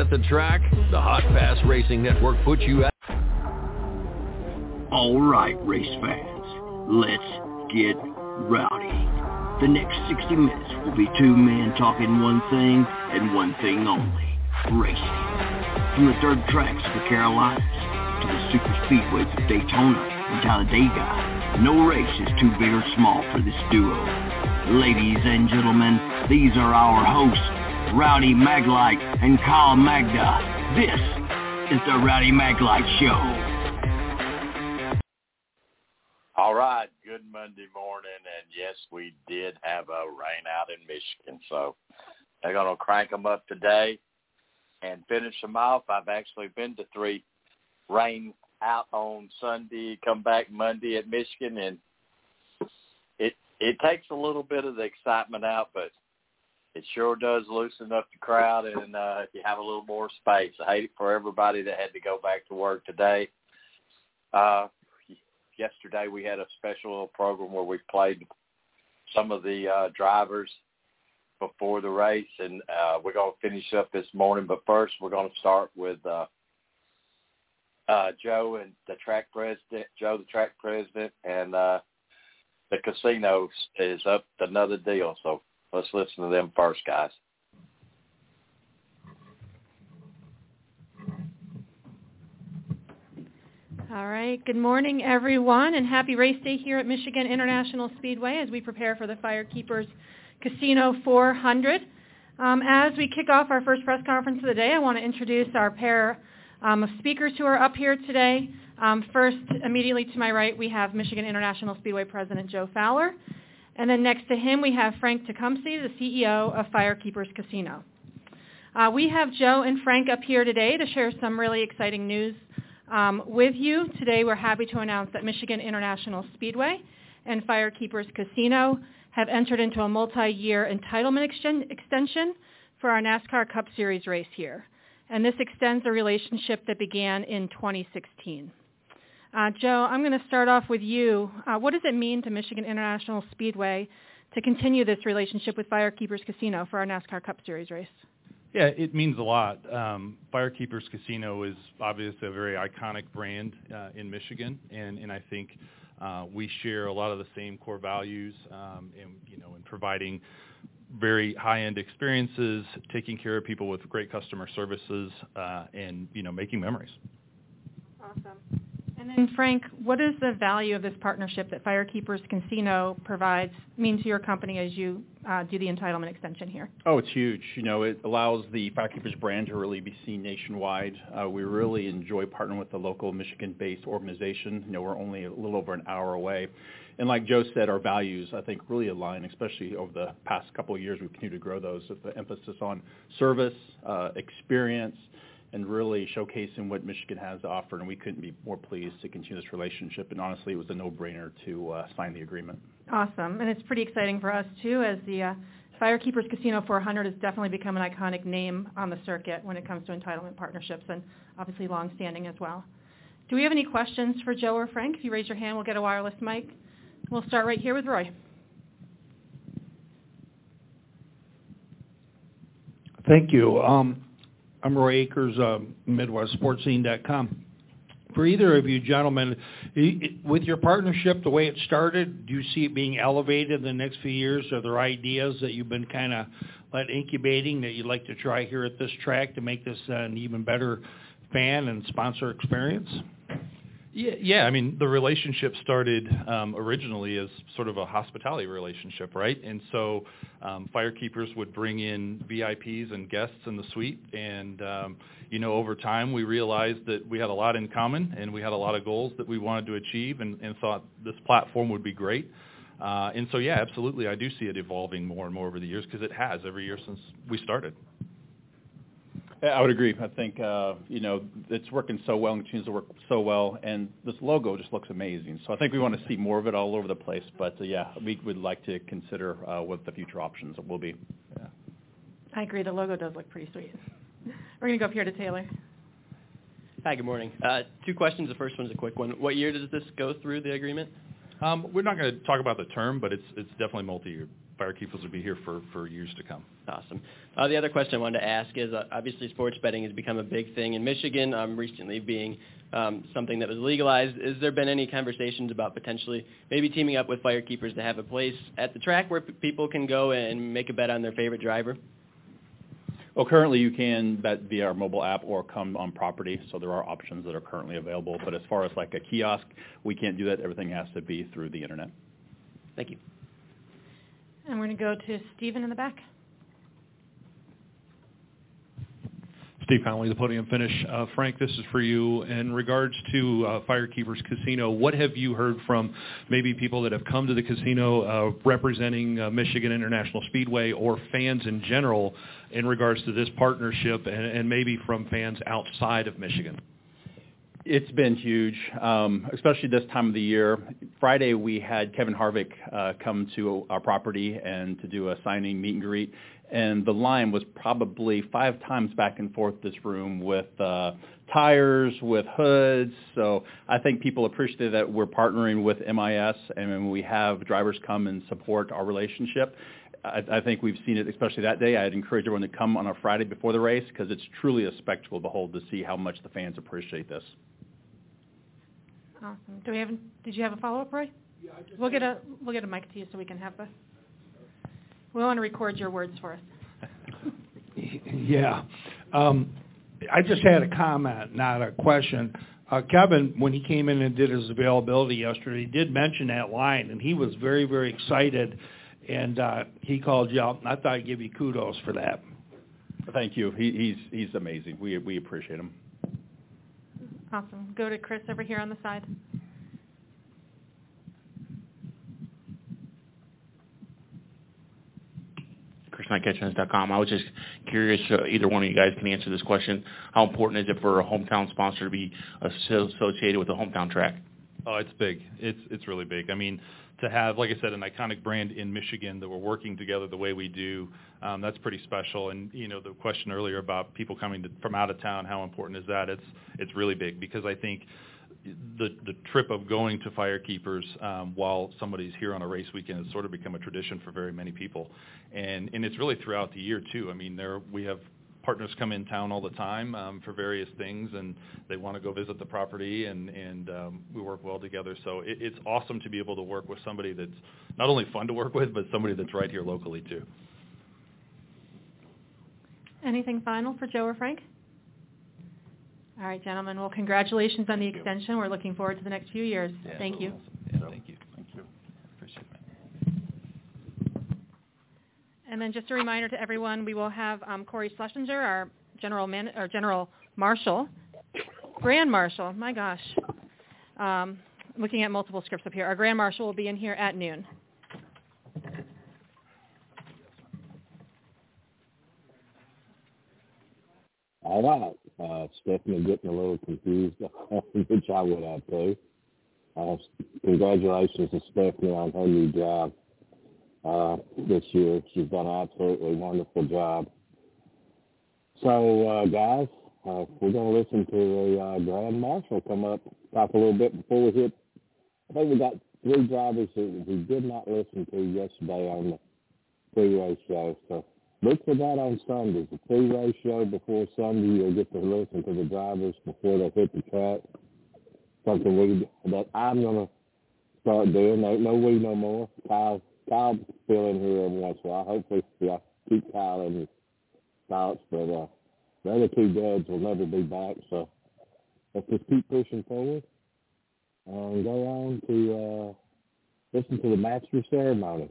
at the track? The Hot Pass Racing Network puts you at... All right, race fans, let's get rowdy. The next 60 minutes will be two men talking one thing and one thing only, racing. From the dirt tracks of the Carolinas to the super speedways of Daytona and Talladega, no race is too big or small for this duo. Ladies and gentlemen, these are our hosts, Rowdy Maglite and Kyle Magda. This is the Rowdy Maglite Show. All right, good Monday morning, and yes, we did have a rain out in Michigan, so they're going to crank them up today and finish them off. I've actually been to three rain out on Sunday, come back Monday at Michigan, and it it takes a little bit of the excitement out, but it sure does loosen up the crowd, and uh, you have a little more space. I hate it for everybody that had to go back to work today. Uh, yesterday we had a special little program where we played some of the uh, drivers before the race, and uh, we're to finish up this morning. But first, we're to start with uh, uh, Joe and the track president, Joe the track president, and uh, the casino is up another deal. So let's listen to them first, guys. All right. Good morning, everyone, and happy race day here at Michigan International Speedway as we prepare for the Firekeepers Casino 400. Um, as we kick off our first press conference of the day, I want to introduce our pair um, of speakers who are up here today. Um, first, immediately to my right, we have Michigan International Speedway President Joe Fowler. And then next to him, we have Frank Tecumseh, the CEO of Firekeepers Casino. Uh, we have Joe and Frank up here today to share some really exciting news um, with you. Today, we're happy to announce that Michigan International Speedway and Firekeepers Casino have entered into a multi-year entitlement extension for our NASCAR Cup Series race here. And this extends a relationship that began in 2016. Uh, Joe, I'm going to start off with you. Uh, what does it mean to Michigan International Speedway to continue this relationship with Firekeepers Casino for our NASCAR Cup Series race? Yeah, it means a lot. Um, Firekeepers Casino is obviously a very iconic brand uh, in Michigan, and, and I think uh, we share a lot of the same core values, um, in, you know, in providing very high-end experiences, taking care of people with great customer services, uh, and you know, making memories. Awesome. And then Frank, what is the value of this partnership that Firekeepers Casino provides mean to your company as you uh, do the entitlement extension here? Oh, it's huge. You know, it allows the Firekeepers brand to really be seen nationwide. Uh, we really enjoy partnering with the local Michigan-based organization. You know, we're only a little over an hour away. And like Joe said, our values, I think, really align, especially over the past couple of years. We've continued to grow those with the emphasis on service, uh, experience, and really showcasing what Michigan has to offer. And we couldn't be more pleased to continue this relationship. And honestly, it was a no-brainer to uh, sign the agreement. Awesome. And it's pretty exciting for us, too, as the uh, Firekeepers Casino 400 has definitely become an iconic name on the circuit when it comes to entitlement partnerships and obviously long-standing as well. Do we have any questions for Joe or Frank? If you raise your hand, we'll get a wireless mic. We'll start right here with Roy. Thank you. Um, I'm Roy Akers, uh, MidwestSportsScene.com. For either of you gentlemen, with your partnership, the way it started, do you see it being elevated in the next few years? Are there ideas that you've been kind of let incubating that you'd like to try here at this track to make this an even better fan and sponsor experience? Yeah, yeah. I mean, the relationship started um, originally as sort of a hospitality relationship, right? And so um, firekeepers would bring in VIPs and guests in the suite, and um, you know, over time we realized that we had a lot in common, and we had a lot of goals that we wanted to achieve, and, and thought this platform would be great. Uh, and so, yeah, absolutely, I do see it evolving more and more over the years because it has every year since we started. I would agree. I think uh, you know it's working so well and continues to work so well, and this logo just looks amazing. So I think we want to see more of it all over the place. But uh, yeah, we would like to consider uh, what the future options will be. Yeah. I agree. The logo does look pretty sweet. We're going to go up here to Taylor. Hi, good morning. Uh, two questions. The first one's a quick one. What year does this go through the agreement? Um, we're not going to talk about the term, but it's it's definitely multi-year. Firekeepers will be here for, for years to come. Awesome. Uh, the other question I wanted to ask is uh, obviously sports betting has become a big thing in Michigan, um, recently being um, something that was legalized. Has there been any conversations about potentially maybe teaming up with firekeepers to have a place at the track where p- people can go and make a bet on their favorite driver? Well, currently you can bet via our mobile app or come on property, so there are options that are currently available. But as far as like a kiosk, we can't do that. Everything has to be through the internet. Thank you. And we're going to go to Stephen in the back. Steve Connolly, the podium finish. Uh, Frank, this is for you. In regards to uh, Firekeepers Casino, what have you heard from maybe people that have come to the casino uh, representing uh, Michigan International Speedway or fans in general in regards to this partnership and, and maybe from fans outside of Michigan? It's been huge, um, especially this time of the year. Friday we had Kevin Harvick uh, come to our property and to do a signing meet and greet, and the line was probably five times back and forth this room with uh, tires, with hoods. So I think people appreciate that we're partnering with MIS, and we have drivers come and support our relationship. I, I think we've seen it, especially that day. I'd encourage everyone to come on a Friday before the race because it's truly a spectacle to behold to see how much the fans appreciate this. Awesome. Do we have? Did you have a follow-up, Roy? Yeah, I just we'll get a we'll get a mic to you so we can have the. We want to record your words for us. yeah, um, I just had a comment, not a question. Uh, Kevin, when he came in and did his availability yesterday, he did mention that line, and he was very, very excited. And uh, he called you out, and I thought I'd give you kudos for that. Thank you. He, he's he's amazing. We we appreciate him. Awesome. Go to Chris over here on the side. Chris I was just curious, uh, either one of you guys can answer this question. How important is it for a hometown sponsor to be associated with a hometown track? Oh, it's big. It's it's really big. I mean, to have, like I said, an iconic brand in Michigan that we're working together the way we do, um, that's pretty special. And you know, the question earlier about people coming to, from out of town, how important is that? It's it's really big because I think the the trip of going to Firekeepers um, while somebody's here on a race weekend has sort of become a tradition for very many people, and and it's really throughout the year too. I mean, there we have partners come in town all the time um, for various things, and they want to go visit the property, and and um, we work well together. So it, it's awesome to be able to work with somebody that's not only fun to work with, but somebody that's right here locally too. Anything final for Joe or Frank? All right, gentlemen. Well, congratulations on the extension. We're looking forward to the next few years. Yeah, Thank you. Yeah. Thank you. Appreciate it. And then just a reminder to everyone, we will have um, Cory Schlesinger, our general man, or general marshal, grand marshal. My gosh, um, looking at multiple scripts up here. Our grand marshal will be in here at noon. All right. Uh, Stephanie getting a little confused, which I would have too. Uh, congratulations to Stephanie on her new job uh, this year. She's done an absolutely wonderful job. So, uh, guys, uh, we're going to listen to the uh, Grand Marshal come up, talk a little bit before we hit. I think we got three drivers that we did not listen to yesterday on the pre-race show. So look for that on Sundays. The pre-race show before Sunday, you'll get to listen to the drivers before they hit the track. Something we that I'm gonna start doing. No, no we no more. Kyle, Kyle still in here every once in a while. Hopefully, yeah, keep Kyle in his thoughts. But uh, the other two dads will never be back. So let's just keep pushing forward and go on to uh, listen to the master ceremony.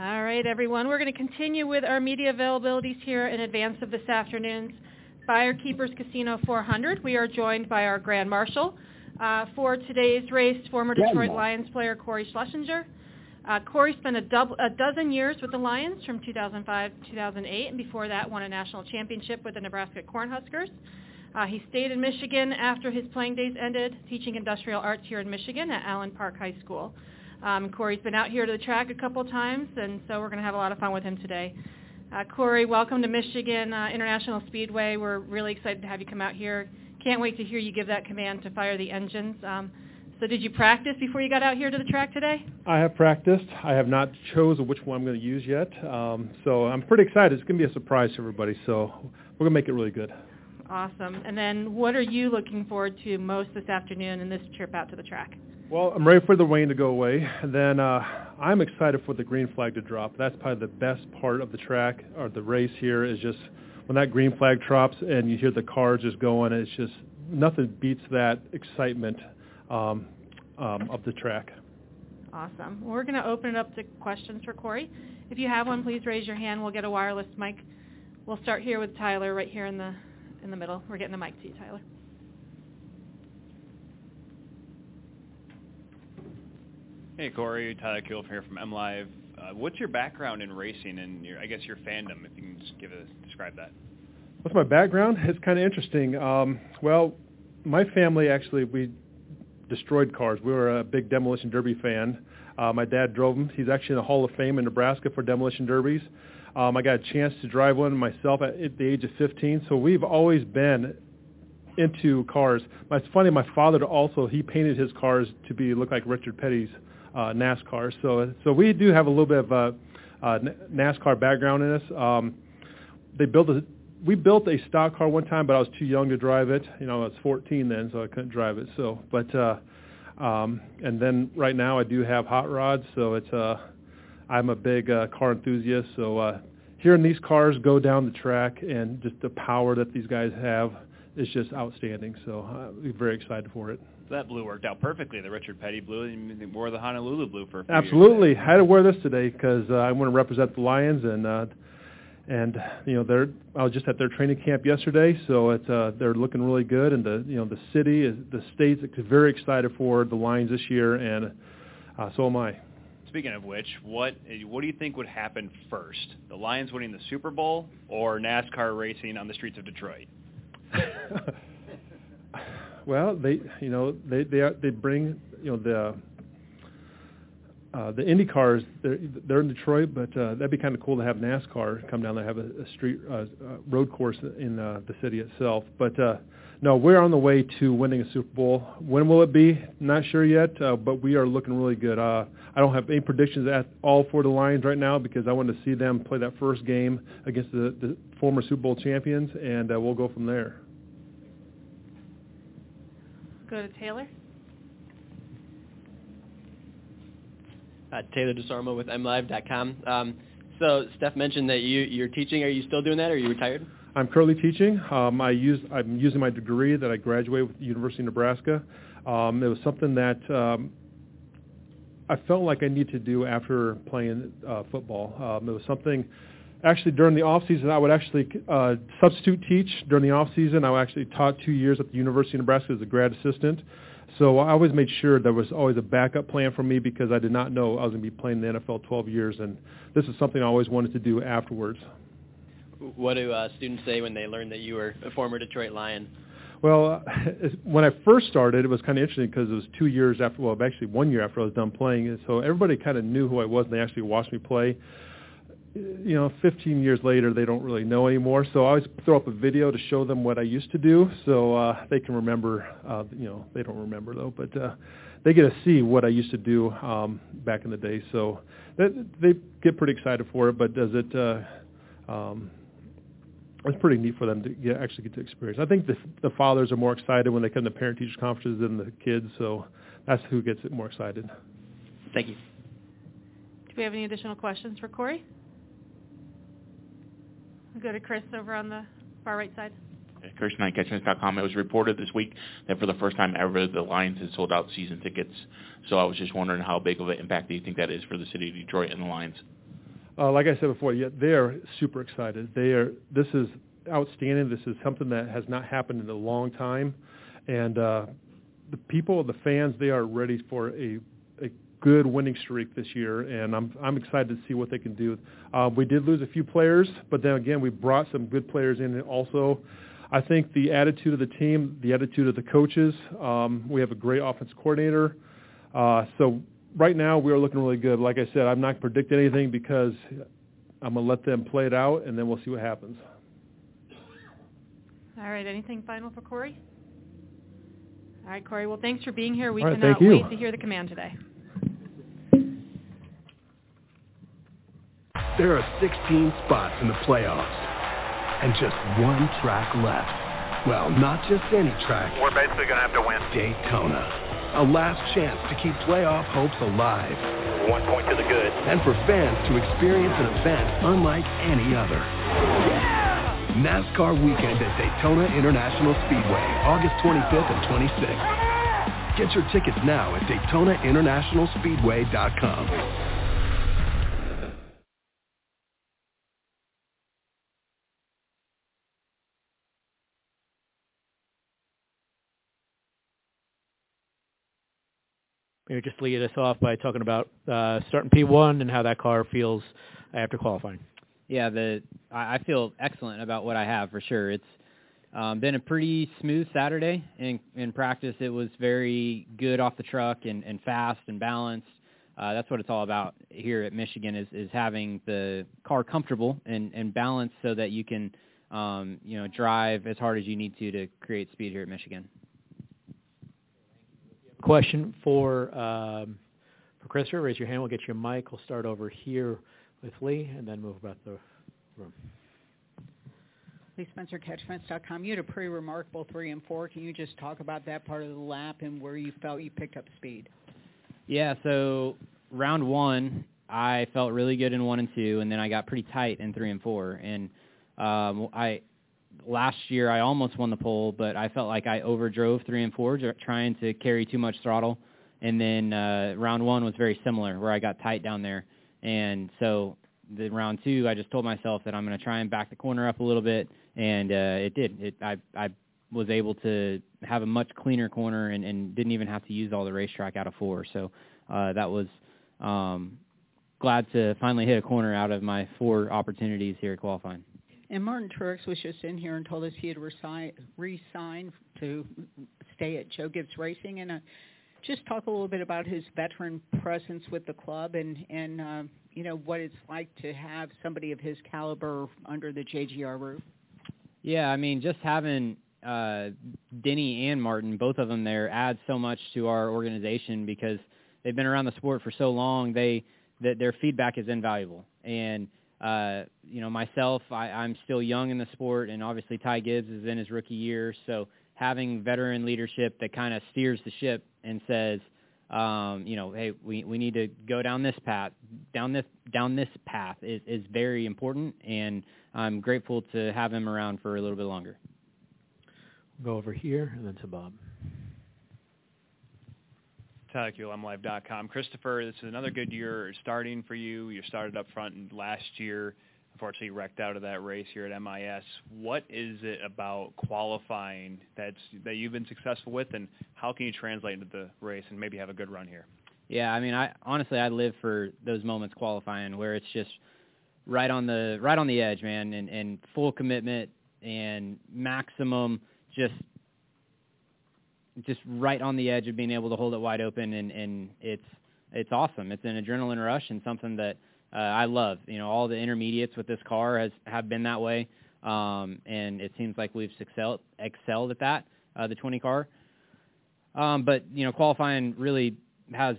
All right, everyone. We're going to continue with our media availabilities here in advance of this afternoon's Firekeepers Casino 400. We are joined by our Grand Marshal uh, for today's race, former Detroit Lions player Cory Schlesinger. Uh, Cory spent a, dub- a, dozen years with the Lions from 2005 to 2008, and before that won a national championship with the Nebraska Cornhuskers. Uh, he stayed in Michigan after his playing days ended, teaching industrial arts here in Michigan at Allen Park High School. Um, Cory's been out here to the track a couple times, and so we're going to have a lot of fun with him today. Uh, Cory, welcome to Michigan uh, International Speedway. We're really excited to have you come out here. Can't wait to hear you give that command to fire the engines. Um, So did you practice before you got out here to the track today? I have practiced. I have not chosen which one I'm going to use yet. Um, so I'm pretty excited. It's going to be a surprise to everybody. So we're going to make it really good. Awesome. And then what are you looking forward to most this afternoon in this trip out to the track? Well, I'm ready for the rain to go away. And then uh, I'm excited for the green flag to drop. That's probably the best part of the track or the race here is just when that green flag drops and you hear the cars just going. It's just nothing beats that excitement um, um, of the track. Awesome. Well, we're going to open it up to questions for Cory. If you have one, please raise your hand. We'll get a wireless mic. We'll start here with Tyler right here in the in the middle. We're getting the mic to you, Tyler. Hey, Cory. Tyler Kiel here from MLive. Uh, what's your background in racing and your, I guess your fandom, if you can just give a, describe that? What's my background? It's kind of interesting. Um, well, my family actually, we destroyed cars. We were a big Demolition Derby fan. Uh, my dad drove them. He's actually in the Hall of Fame in Nebraska for Demolition Derbies. Um, I got a chance to drive one myself at, at the age of 15. So we've always been into cars. It's funny. My father also he painted his cars to be look like Richard Petty's uh, NASCAR. So so we do have a little bit of a, a NASCAR background in us. Um, they built a we built a stock car one time, but I was too young to drive it. You know, I was 14 then, so I couldn't drive it. So, but uh, um, and then right now I do have hot rods, so it's uh, I'm a big uh, car enthusiast. So uh, hearing these cars go down the track and just the power that these guys have is just outstanding. So uh, I'm very excited for it. That blue worked out perfectly. The Richard Petty blue, and wore the Honolulu blue for a few Absolutely, years I had to wear this today because uh, I want to represent the Lions and. Uh, and you know they're I was just at their training camp yesterday, so it's uh, they're looking really good, and the you know the city, is, the state's very excited for the Lions this year, and uh, so am I. Speaking of which, what what do you think would happen first? The Lions winning the Super Bowl or NASCAR racing on the streets of Detroit? well, they you know they they are, they bring you know the uh, the Indy cars, they're, they're in Detroit, but uh, that'd be kind of cool to have NASCAR come down there, have a, a street uh, road course in uh, the city itself. But uh, no, we're on the way to winning a Super Bowl. When will it be? Not sure yet, uh, but we are looking really good. Uh, I don't have any predictions at all for the Lions right now because I want to see them play that first game against the, the former Super Bowl champions, and uh, we'll go from there. Go to Taylor. Uh, Taylor DesOrmeau with MLive.com. Um, so Steph mentioned that you, you're teaching. Are you still doing that, or are you retired? I'm currently teaching. Um, I use, I'm using my degree that I graduated with the University of Nebraska. Um, it was something that um, I felt like I needed to do after playing uh, football. Um, it was something actually during the off season I would actually uh, substitute teach during the off season. I actually taught two years at the University of Nebraska as a grad assistant. So I always made sure there was always a backup plan for me because I did not know I was going to be playing in the NFL 12 years, and this is something I always wanted to do afterwards. What do uh, students say when they learn that you were a former Detroit Lion? Well, when I first started, it was kind of interesting because it was two years after, well, actually one year after I was done playing, so everybody kind of knew who I was, and they actually watched me play you know, 15 years later, they don't really know anymore. So I always throw up a video to show them what I used to do, so uh, they can remember. Uh, you know, they don't remember though, but uh, they get to see what I used to do um, back in the day. So they, they get pretty excited for it. But does it? Uh, um, it's pretty neat for them to get, actually get to experience. I think the, the fathers are more excited when they come to parent-teacher conferences than the kids, so that's who gets it more excited. Thank you. Do we have any additional questions for Cory? We'll go to Chris over on the far right side. ChrisKnight.com. It was reported this week that for the first time ever, the Lions had sold out season tickets. So I was just wondering how big of an impact do you think that is for the city of Detroit and the Lions? Uh, like I said before, yeah, they are super excited. They are. This is outstanding. This is something that has not happened in a long time, and uh, the people, the fans, they are ready for a a good winning streak this year, and I'm I'm excited to see what they can do. Uh, we did lose a few players, but then again, we brought some good players in also. I think the attitude of the team, the attitude of the coaches, um, we have a great offense coordinator. Uh, so right now we are looking really good. Like I said, I'm not predicting anything because I'm going to let them play it out, and then we'll see what happens. All right. Anything final for Cory? All right, Cory. Well, thanks for being here. We right, cannot wait to hear the command today. There are 16 spots in the playoffs and just one track left. Well, not just any track. We're basically going to have to win. Daytona. A last chance to keep playoff hopes alive. One point to the good. And for fans to experience an event unlike any other. Yeah! NASCAR weekend at Daytona International Speedway, August 25th and 26th. Get your tickets now at DaytonaInternationalSpeedway.com. Maybe just lead us off by talking about uh, starting P1 and how that car feels after qualifying. Yeah, the I feel excellent about what I have for sure. It's um, been a pretty smooth Saturday in in practice. It was very good off the truck and, and fast and balanced. Uh, that's what it's all about here at Michigan is is having the car comfortable and and balanced so that you can um, you know drive as hard as you need to to create speed here at Michigan. Question for um, for Christopher. Raise your hand. We'll get you a mic. We'll start over here with Lee and then move about the room. Lee Spencer, CatchFence.com. You had a pretty remarkable three and four. Can you just talk about that part of the lap and where you felt you picked up speed? Yeah, so round one, I felt really good in one and two, and then I got pretty tight in three and four. And um, I last year I almost won the pole, but I felt like I overdrove three and four, trying to carry too much throttle. And then uh, round one was very similar, where I got tight down there. And so the round two, I just told myself that I'm going to try and back the corner up a little bit, and uh, it did. It, I I was able to have a much cleaner corner and, and didn't even have to use all the racetrack out of four. So uh, that was um, glad to finally hit a corner out of my four opportunities here at qualifying. And Martin Truex was just in here and told us he had resi- re-signed to stay at Joe Gibbs Racing, and uh, just talk a little bit about his veteran presence with the club and and uh, you know what it's like to have somebody of his caliber under the JGR roof. Yeah, I mean, just having uh, Denny and Martin, both of them there, adds so much to our organization because they've been around the sport for so long. They that their feedback is invaluable, and uh, you know, myself, I, I'm still young in the sport, and obviously Ty Gibbs is in his rookie year, so having veteran leadership that kind of steers the ship and says, um, you know, hey, we we need to go down this path, down this down this path is is very important, and I'm grateful to have him around for a little bit longer. Go over here and then to Bob. Tyler Christopher, this is another good year starting for you. You started up front last year. Unfortunately, wrecked out of that race here at MIS. What is it about qualifying that's that you've been successful with, and how can you translate into the race and maybe have a good run here? Yeah, I mean, I honestly I live for those moments qualifying where it's just right on the right on the edge, man, and and full commitment and maximum just just right on the edge of being able to hold it wide open and and it's it's awesome. It's an adrenaline rush and something that uh, I love. You know, all the intermediates with this car has have been that way, um, and it seems like we've excelled excelled at that. Uh, the 20 car, um, but you know, qualifying really has,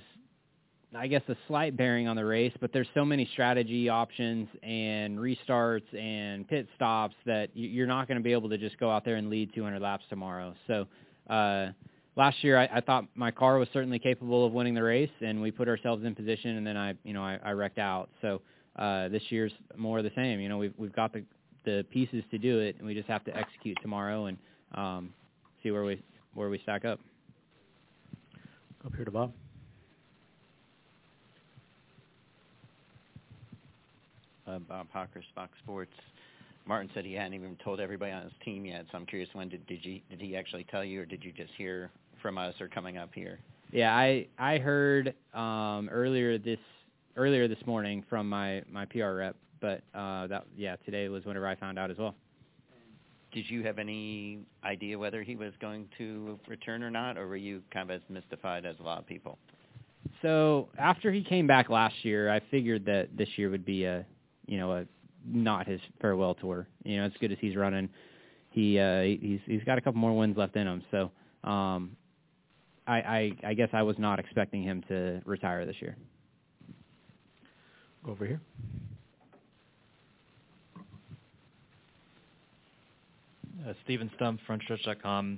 I guess, a slight bearing on the race. But there's so many strategy options and restarts and pit stops that you're not going to be able to just go out there and lead 200 laps tomorrow. So. Uh, last year I, I thought my car was certainly capable of winning the race, and we put ourselves in position, and then I, you know, I, I wrecked out. So uh, this year's more of the same. You know, we've we've got the the pieces to do it, and we just have to execute tomorrow and um, see where we where we stack up. Up here to Bob. Uh, Bob Pockrass, Fox Sports. Martin said he hadn't even told everybody on his team yet, so I'm curious when did did you did he actually tell you, or did you just hear from us are coming up here? Yeah, I I heard um, earlier this earlier this morning from my my PR rep, but uh, that yeah today was whenever I found out as well. Did you have any idea whether he was going to return or not, or were you kind of as mystified as a lot of people? So after he came back last year, I figured that this year would be a you know a not his farewell tour. You know, as good as he's running, he uh, he's he's got a couple more wins left in him. So um, I, I I guess I was not expecting him to retire this year. Go over here. Uh, Steven Stumpf, FrontStretch.com.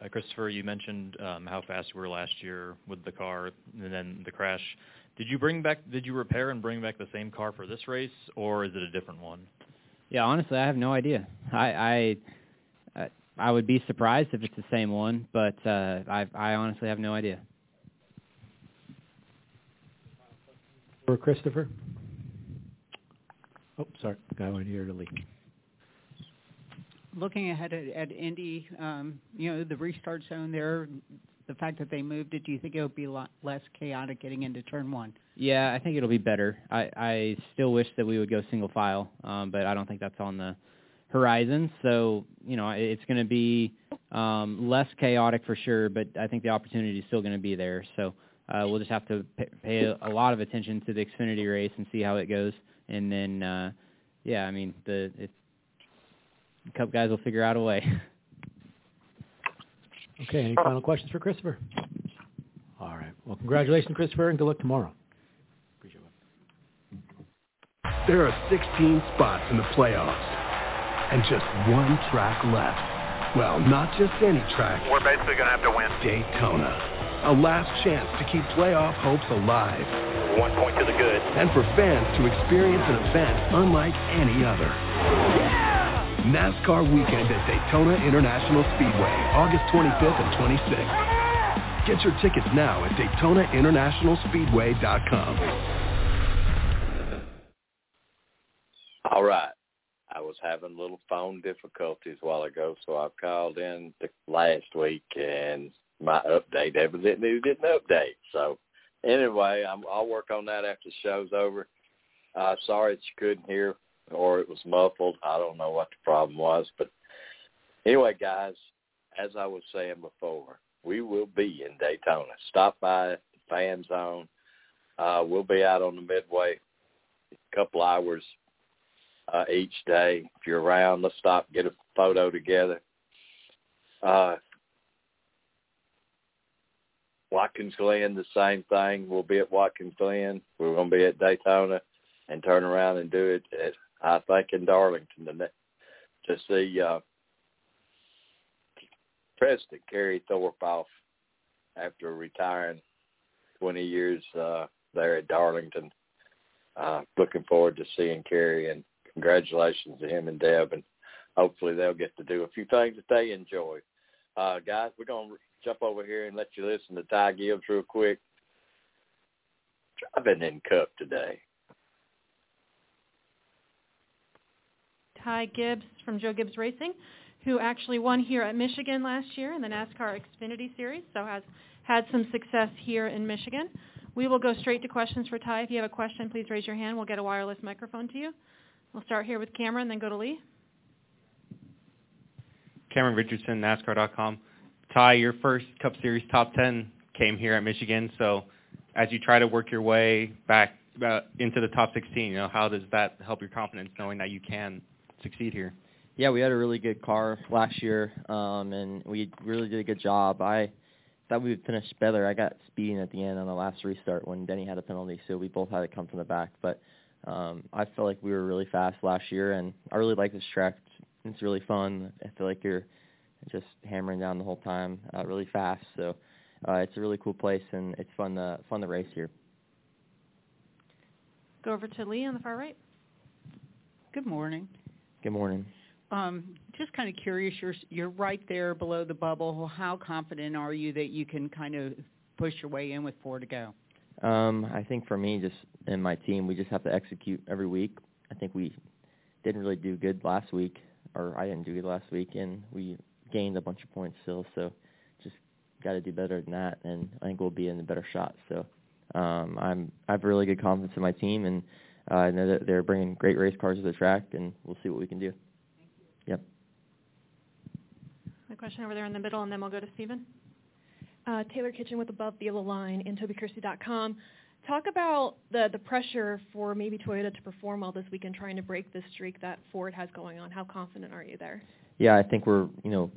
Uh, Christopher, you mentioned um, how fast you were last year with the car and then the crash. Did you bring back? Did you repair and bring back the same car for this race, or is it a different one? Yeah, honestly, I have no idea. I I I would be surprised if it's the same one, but uh, I I honestly have no idea. For Christopher. Oh, sorry, guy went here to leave. Looking ahead at, at Indy, um, you know the restart zone there. The fact that they moved it, do you think it would be a lot less chaotic getting into turn one? Yeah, I think it'll be better. I I still wish that we would go single file, um, but I don't think that's on the horizon. So you know, it's going to be um, less chaotic for sure, but I think the opportunity is still going to be there. So uh, we'll just have to pay, pay a lot of attention to the Xfinity race and see how it goes, and then uh, yeah, I mean the it, Cup guys will figure out a way. Okay, any final questions for Christopher? All right. Well, congratulations, Christopher, and good luck tomorrow. There are 16 spots in the playoffs and just one track left. Well, not just any track. We're basically going to have to win. Daytona. A last chance to keep playoff hopes alive. One point to the good. And for fans to experience an event unlike any other. Yeah! NASCAR weekend at Daytona International Speedway, August 25th and 26th. Get your tickets now at DaytonaInternationalSpeedway.com. All right. I was having little phone difficulties a while ago, so I called in the last week, and my update evidently didn't update. So anyway, I'm, I'll work on that after the show's over. Uh, sorry that you couldn't hear, or it was muffled. I don't know what the problem was, but anyway, guys, as I was saying before, we will be in Daytona. Stop by the fan zone. Uh, we'll be out on the midway a couple hours uh, each day. If you're around, let's stop, get a photo together. Uh, Watkins Glen, the same thing. We'll be at Watkins Glen. We're going to be at Daytona and turn around and do it at, I think, in Darlington to, to see uh, President Kerry Tharp off after retiring 20 years uh, there at Darlington. Uh, looking forward to seeing Kerry and congratulations to him and Deb, and hopefully they'll get to do a few things that they enjoy. Uh, guys, we're going to jump over here and let you listen to Ty Gibbs real quick. Driving in Cup today. Ty Gibbs from Joe Gibbs Racing, who actually won here at Michigan last year in the NASCAR Xfinity Series, so has had some success here in Michigan. We will go straight to questions for Ty. If you have a question, please raise your hand. We'll get a wireless microphone to you. We'll start here with Cameron, then go to Lee. Cameron Richardson, NASCAR.com. Ty, your first Cup Series top 10 came here at Michigan. So as you try to work your way back uh, into the top 16, you know, how does that help your confidence knowing that you can succeed here? Yeah, we had a really good car last year, um, and we really did a good job. I thought we would finish better. I got speeding at the end on the last restart when Denny had a penalty, so we both had to come from the back. But um, I felt like we were really fast last year, and I really like this track. It's really fun. I feel like you're just hammering down the whole time, uh, really fast. So uh, it's a really cool place, and it's fun to fun to race here. Go over to Lee on the far right. Good morning. Good morning. Um, just kind of curious, you're you're right there below the bubble. How confident are you that you can kind of push your way in with four to go? Um, I think for me, just and my team, we just have to execute every week. I think we didn't really do good last week, or I didn't do good last week, and we gained a bunch of points still. So just got to do better than that, and I think we'll be in a better shot. So um, I'm I have really good confidence in my team, and uh, I know that they're bringing great race cars to the track, and we'll see what we can do. Yep. A question over there in the middle, and then we'll go to Stephen. Uh, Taylor Kitchen with Above the Yellow Line and TobyChristie.com. Talk about the the pressure for maybe Toyota to perform well this weekend, trying to break the streak that Ford has going on. How confident are you there? yeah, I think we're you know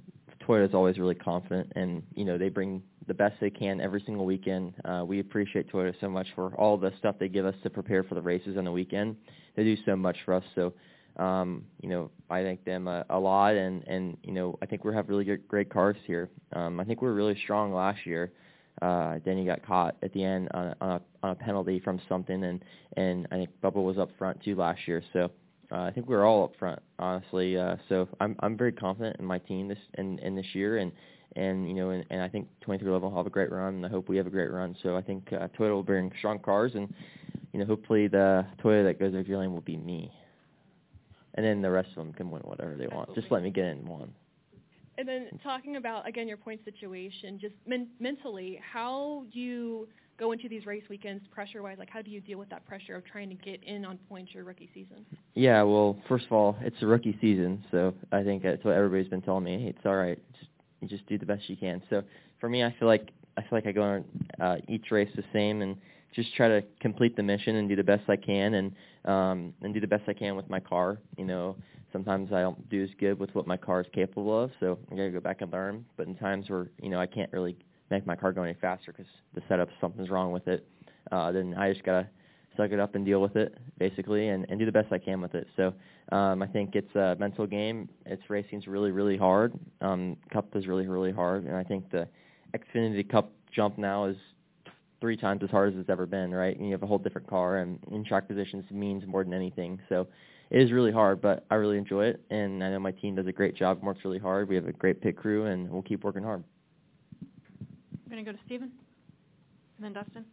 Toyota's always really confident, and you know they bring the best they can every single weekend. Uh, we appreciate Toyota so much for all the stuff they give us to prepare for the races on the weekend. They do so much for us. So, um, you know, I thank them a, a lot, and and you know I think we have really good, great cars here. Um, I think we were really strong last year. Uh, Denny got caught at the end on a, on a, on a penalty from something, and and I think Bubba was up front too last year. So uh, I think we are all up front, honestly. Uh, so I'm I'm very confident in my team this in, in this year, and and you know, and, and I think 23XI will have a great run, and I hope we have a great run. So I think uh, Toyota will bring strong cars, and you know, hopefully the Toyota that goes over your lane will be me, and then the rest of them can win whatever they want. Just let me get in one. And then talking about again your point situation, just men- mentally, how do you go into these race weekends pressure-wise? Like, how do you deal with that pressure of trying to get in on points your rookie season? Yeah, well, first of all, it's a rookie season, so I think that's what everybody's been telling me. It's all right. Just you just do the best you can. So for me, I feel like I feel like I go on uh, each race the same and just try to complete the mission and do the best I can and um, and do the best I can with my car. You know, sometimes I don't do as good with what my car is capable of, so I got to go back and learn. But in times where you know I can't really make my car go any faster because the setup something's wrong with it, uh, then I just gotta suck it up and deal with it basically and, and do the best I can with it. So um, I think it's a mental game. It's racing's really really hard. Um, Cup is really really hard, and I think the Xfinity Cup jump now is three times as hard as it's ever been. Right, and you have a whole different car, and in track positions means more than anything. So it is really hard, but I really enjoy it, and I know my team does a great job, and works really hard. We have a great pit crew, and we'll keep working hard. I'm going to go to Stephen, and then Dustin.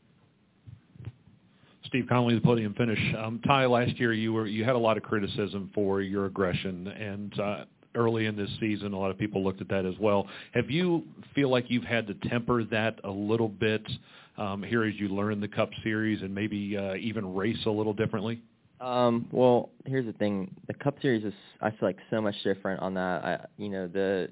Steve Connolly, the podium finish. Um, Ty, last year you were you had a lot of criticism for your aggression, and uh, early in this season, a lot of people looked at that as well. Have you feel like you've had to temper that a little bit um, here as you learn the Cup Series and maybe uh, even race a little differently? Um, well, here's the thing: the Cup Series is I feel like so much different on that. I, you know, the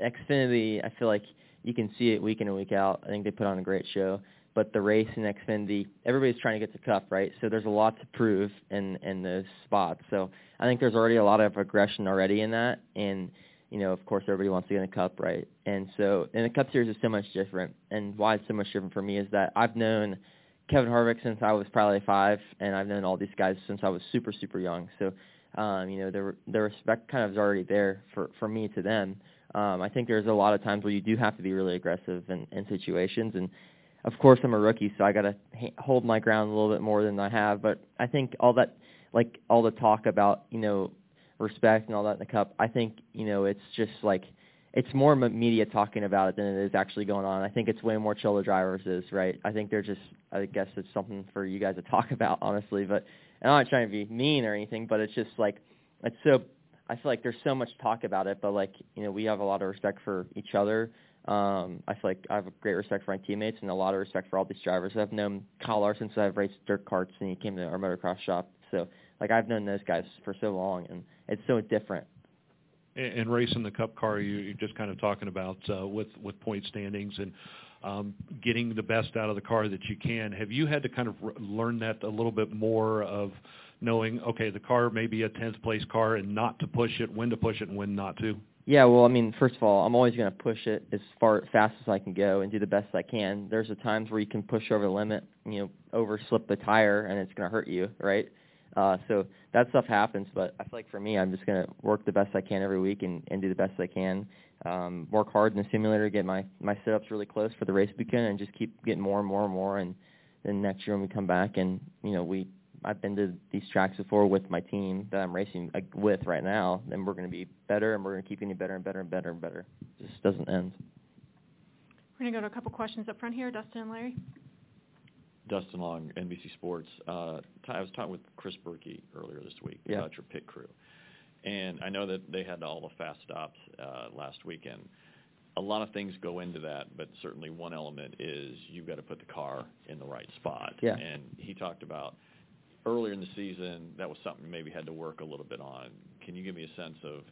Xfinity, I feel like you can see it week in and week out. I think they put on a great show but the race in Xfinity, everybody's trying to get to Cup, right? So there's a lot to prove in in those spots. So I think there's already a lot of aggression already in that, and you know, of course, everybody wants to get in the Cup, right? And so, and the Cup Series is so much different. And why it's so much different for me is that I've known Kevin Harvick since I was probably five, and I've known all these guys since I was super super young. So, um, you know, the the respect kind of is already there for for me to them. Um, I think there's a lot of times where you do have to be really aggressive in, in situations, and of course I'm a rookie, so I got to ha- hold my ground a little bit more than I have. But I think all that, like all the talk about you know respect and all that in the cup, I think you know it's just like it's more media talking about it than it is actually going on. I think it's way more chill the drivers is right. I think they're just I guess it's something for you guys to talk about honestly. But I'm not trying to be mean or anything, but it's just like it's so I feel like there's so much talk about it, but like you know we have a lot of respect for each other um, I feel like I have a great respect for my teammates and a lot of respect for all these drivers. I've known Kyle Larson since I've raced dirt carts and he came to our motocross shop. So like I've known those guys for so long and it's so different. And racing the Cup car, you, you're just kind of talking about uh, with with point standings and um, getting the best out of the car that you can. Have you had to kind of r- learn that a little bit more of knowing, okay, the car may be a 10th place car and not to push it, when to push it and when not to? Yeah, well, I mean, first of all, I'm always going to push it as far fast as I can go and do the best I can. There's a times where you can push over the limit, you know, over slip the tire, and it's going to hurt you, right? Uh, so that stuff happens, but I feel like for me, I'm just to work the best I can every week and, and do the best I can. Um, work hard in the simulator, get my my setups really close for the race weekend, and just keep getting more and more and more. And then next year when we come back, and you know, we I've been to these tracks before with my team that I'm racing with right now, and we're going to be better, and we're going to keep getting better and better and better and better. It just doesn't end. We're going to go to a couple questions up front here. Dustin and Larry. Dustin Long, NBC Sports. Uh, I was talking with Chris Berkey earlier this week yeah. about your pit crew, and I know that they had all the fast stops uh, last weekend. A lot of things go into that, but certainly one element is you've got to put the car in the right spot. Yeah. And he talked about – earlier in the season, that was something maybe had to work a little bit on. Can you give me a sense of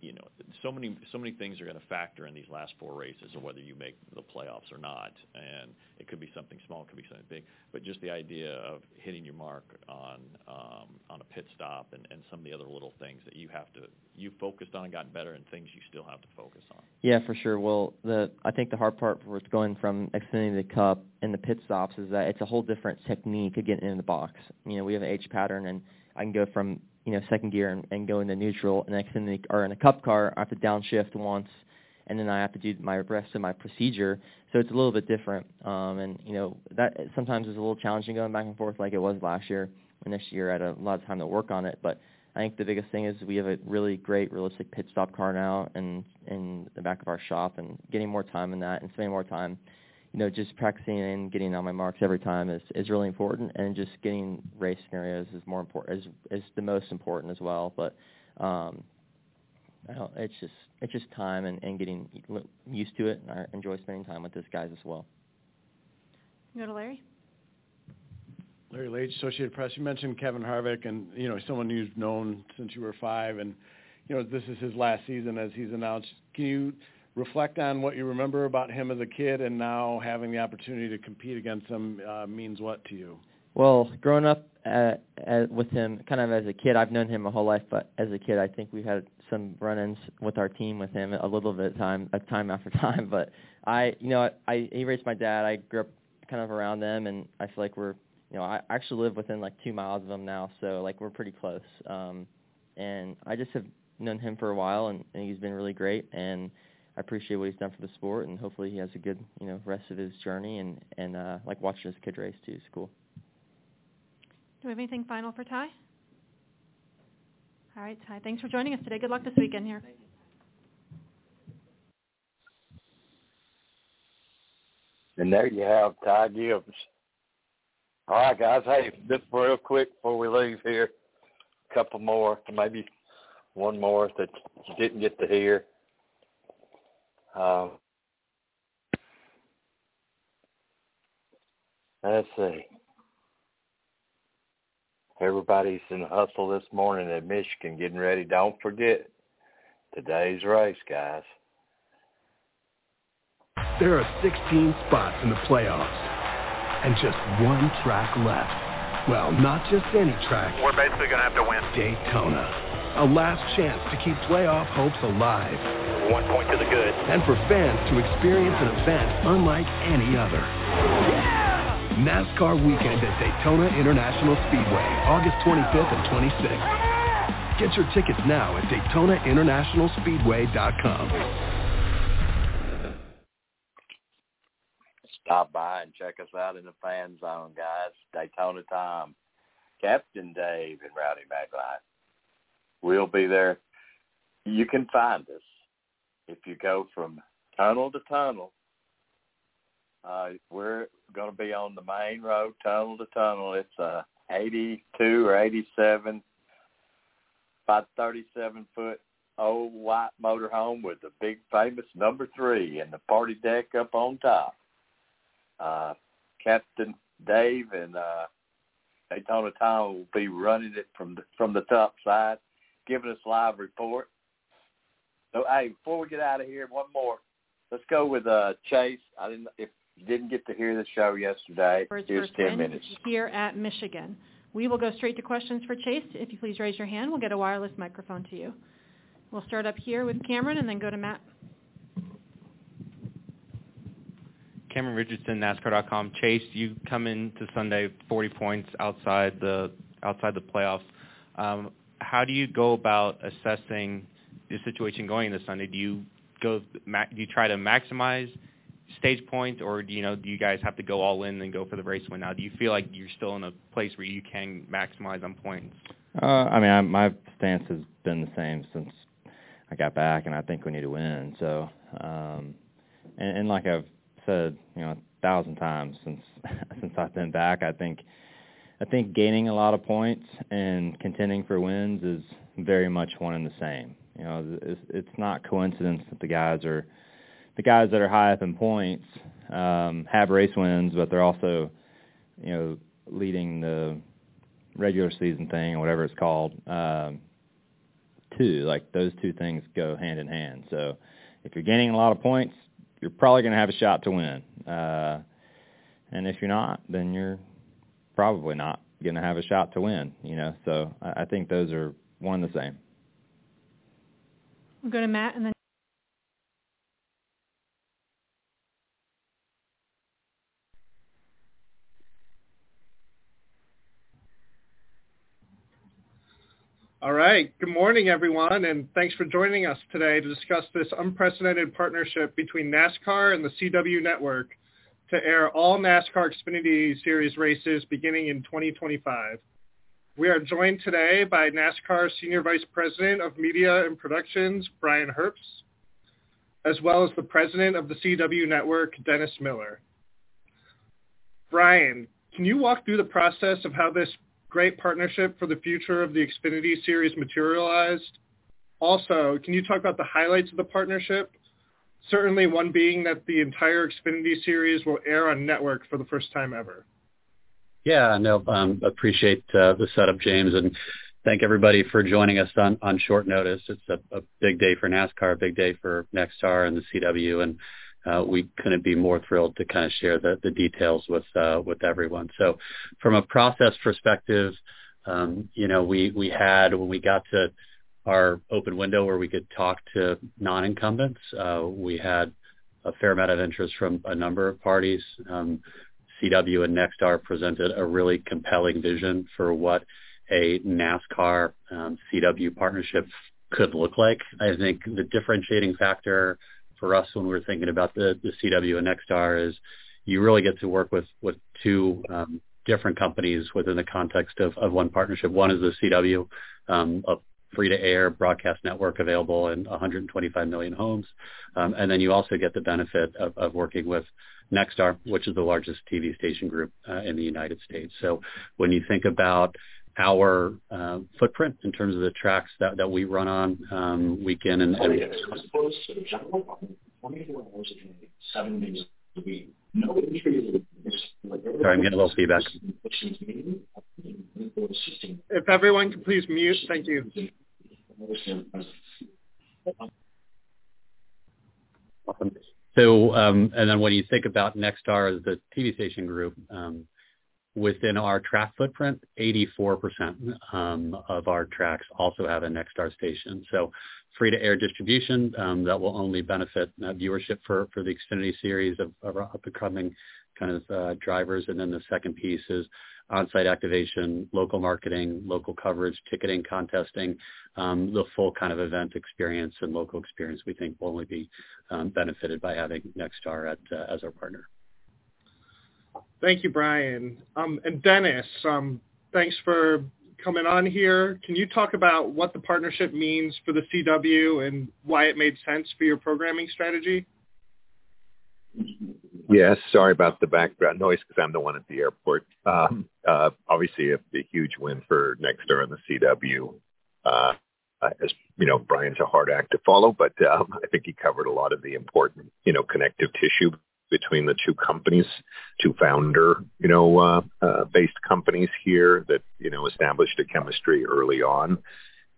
you know, so many so many things are going to factor in these last four races of whether you make the playoffs or not, and it could be something small, it could be something big, but just the idea of hitting your mark on um, on a pit stop and, and some of the other little things that you have to you focused on gotten better, and things you still have to focus on. Yeah, for sure. Well, the I think the hard part for going from Xfinity to Cup and the pit stops is that it's a whole different technique of getting in the box. You know, we have an H pattern, and I can go from you know second gear and, and go into neutral, and in the or in a Cup car I have to downshift once, and then I have to do my rest of my procedure. So it's a little bit different, um, and you know that sometimes is a little challenging going back and forth like it was last year. And this year I had a lot of time to work on it, but I think the biggest thing is we have a really great realistic pit stop car now and in the back of our shop and getting more time in that and spending more time you know, just practicing and getting on my marks every time is is really important, and just getting race scenarios is more important is is the most important as well. But um, I don't. It's just it's just time and, and getting used to it, and I enjoy spending time with these guys as well. You Go to Larry. Larry Leach, Associated Press. You mentioned Kevin Harvick, and you know someone you've known since you were five, and you know this is his last season as he's announced. Can you reflect on what you remember about him as a kid and now having the opportunity to compete against him uh, means what to you? Well, growing up uh, uh, with him, kind of as a kid, I've known him my whole life. But as a kid, I think we had some run-ins with our team with him a little bit of time, uh, time after time. But I, you know, I, I he raised my dad. I grew up kind of around them, and I feel like we're, you know, I actually live within like two miles of them now, so like we're pretty close. Um, and I just have known him for a while, and, and he's been really great. And I appreciate what he's done for the sport, and hopefully he has a good, you know, rest of his journey. And and uh, like watching his kid race too is cool. Do we have anything final for Ty? All right, Ty. Thanks for joining us today. Good luck this weekend here. And there you have Ty Gibbs. All right, guys. Hey, just real quick before we leave here, a couple more, maybe one more that you didn't get to hear. Um, let's see. Everybody's in the hustle this morning at Michigan getting ready. Don't forget today's race, guys. There are 16 spots in the playoffs and just one track left. Well, not just any track. We're basically going to have to win. Daytona a last chance to keep playoff hopes alive. One point to the good. And for fans to experience an event unlike any other. Yeah! NASCAR weekend at Daytona International Speedway, August 25th and 26th. Get your tickets now at DaytonaInternationalSpeedway.com. Stop by and check us out in the fan zone, guys. Daytona time. Captain Dave and Rowdy Maglite. We'll be there. You can find us if you go from tunnel to tunnel. Uh, we're going to be on the main road, tunnel to tunnel. It's a 82 or 87 by 37 foot old white motorhome with the big famous number three and the party deck up on top. Uh, Captain Dave and uh, Daytona Tom will be running it from the, from the top side giving us live report. So hey, before we get out of here, one more. Let's go with uh Chase. I didn't if you didn't get to hear the show yesterday. First here's ten minutes. Here at Michigan. We will go straight to questions for Chase. If you please raise your hand, we'll get a wireless microphone to you. We'll start up here with Cameron and then go to Matt. Cameron Richardson, NASCAR.com. Chase, you come into Sunday 40 points outside the outside the playoffs. Um, how do you go about assessing the situation going this Sunday? Do you go? Do you try to maximize stage points, or do you know? Do you guys have to go all in and go for the race win now? Do you feel like you're still in a place where you can maximize on points? Uh, I mean, I, my stance has been the same since I got back, and I think we need to win. So, um, and, and like I've said, you know, a thousand times since since I've been back, I think I think gaining a lot of points and contending for wins is very much one and the same. You know, it's, not coincidence that the guys are the guys that are high up in points um, have race wins, but they're also, you know, leading the regular season thing or whatever it's called um, too. Like those two things go hand in hand. So if you're gaining a lot of points, you're probably going to have a shot to win. Uh, and if you're not, then you're probably not going to have a shot to win. You know, so I, I think those are one and the same. We'll go to Matt and then. All right. Good morning, everyone, and thanks for joining us today to discuss this unprecedented partnership between NASCAR and the CW Network to air all NASCAR Xfinity Series races beginning in 2025. We are joined today by NASCAR Senior Vice President of Media and Productions, Brian Herbst, as well as the President of the CW Network, Dennis Miller. Brian, can you walk through the process of how this great partnership for the future of the Xfinity Series materialized? Also, can you talk about the highlights of the partnership? Certainly one being that the entire Xfinity Series will air on network for the first time ever. Yeah, no, um, appreciate uh, the setup, James, and thank everybody for joining us on, on short notice. It's a, a big day for NASCAR, a big day for Nexstar and the CW, and uh, we couldn't be more thrilled to kind of share the, the details with uh, with everyone. So, from a process perspective, um, you know, we we had when we got to our open window where we could talk to non-incumbents, uh, we had a fair amount of interest from a number of parties. Um, CW and Nexstar presented a really compelling vision for what a NASCAR um, CW partnership could look like. I think the differentiating factor for us when we're thinking about the, the CW and Nexstar is you really get to work with, with two um, different companies within the context of, of one partnership. One is the CW, um, a free-to-air broadcast network available in 125 million homes. Um, and then you also get the benefit of, of working with Nexstar, which is the largest TV station group uh, in the United States. So when you think about our uh, footprint in terms of the tracks that, that we run on um, week in and, and Sorry, I'm getting a little feedback. If everyone could please mute, thank you. So, um, and then when you think about Nexstar as the TV station group, um, within our track footprint, 84% um, of our tracks also have a Nexstar station. So free-to-air distribution um, that will only benefit uh, viewership for, for the Xfinity series of, of up-and-coming kind of uh, drivers. And then the second piece is on-site activation, local marketing, local coverage, ticketing, contesting, um, the full kind of event experience and local experience we think will only be um, benefited by having Nexstar at, uh, as our partner. Thank you, Brian. Um, and Dennis, um, thanks for coming on here. Can you talk about what the partnership means for the CW and why it made sense for your programming strategy? Yes, sorry about the background noise because I'm the one at the airport. Um, uh, obviously, a, a huge win for Nexstar and the CW. Uh, as you know, Brian's a hard act to follow, but um, I think he covered a lot of the important, you know, connective tissue between the two companies, two founder, you know, uh, uh, based companies here that, you know, established a chemistry early on.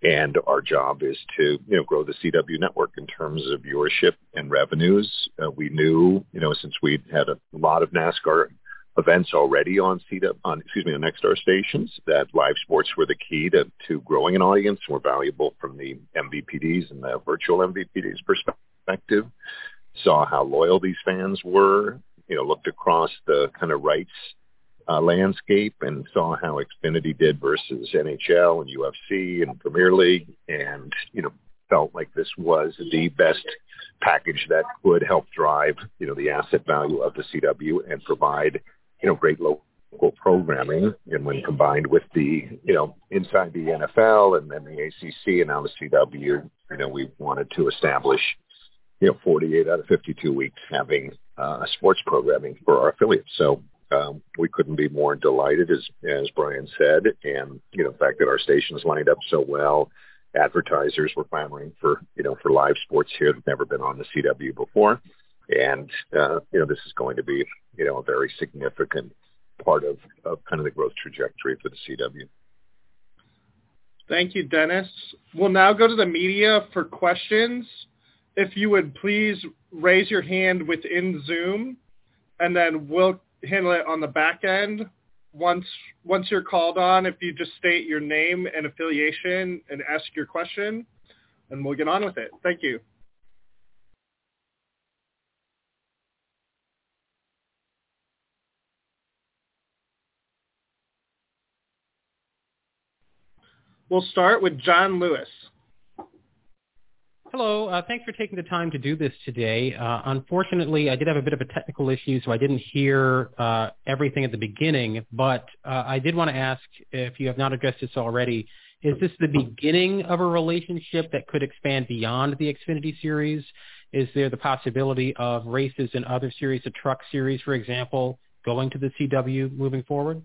And our job is to, you know, grow the CW network in terms of viewership and revenues. Uh, we knew, you know, since we had a lot of NASCAR events already on CW, on, excuse me, on Nexstar stations, that live sports were the key to, to growing an audience and were valuable from the MVPDs and the virtual MVPDs perspective saw how loyal these fans were, you know, looked across the kind of rights uh, landscape and saw how Xfinity did versus NHL and UFC and Premier League and, you know, felt like this was the best package that could help drive, you know, the asset value of the CW and provide, you know, great local programming. And when combined with the, you know, inside the NFL and then the ACC and now the CW, you know, we wanted to establish you know, 48 out of 52 weeks having uh, sports programming for our affiliates. So um, we couldn't be more delighted, as as Brian said, and you know, the fact that our stations lined up so well. Advertisers were clamoring for you know for live sports here that never been on the CW before, and uh, you know this is going to be you know a very significant part of of kind of the growth trajectory for the CW. Thank you, Dennis. We'll now go to the media for questions. If you would please raise your hand within Zoom, and then we'll handle it on the back end. Once once you're called on, if you just state your name and affiliation and ask your question, and we'll get on with it. Thank you. We'll start with John Lewis. Hello. Uh, thanks for taking the time to do this today. Uh, unfortunately, I did have a bit of a technical issue, so I didn't hear uh, everything at the beginning. But uh, I did want to ask if you have not addressed this already. Is this the beginning of a relationship that could expand beyond the Xfinity Series? Is there the possibility of races in other series, the Truck Series, for example, going to the CW moving forward?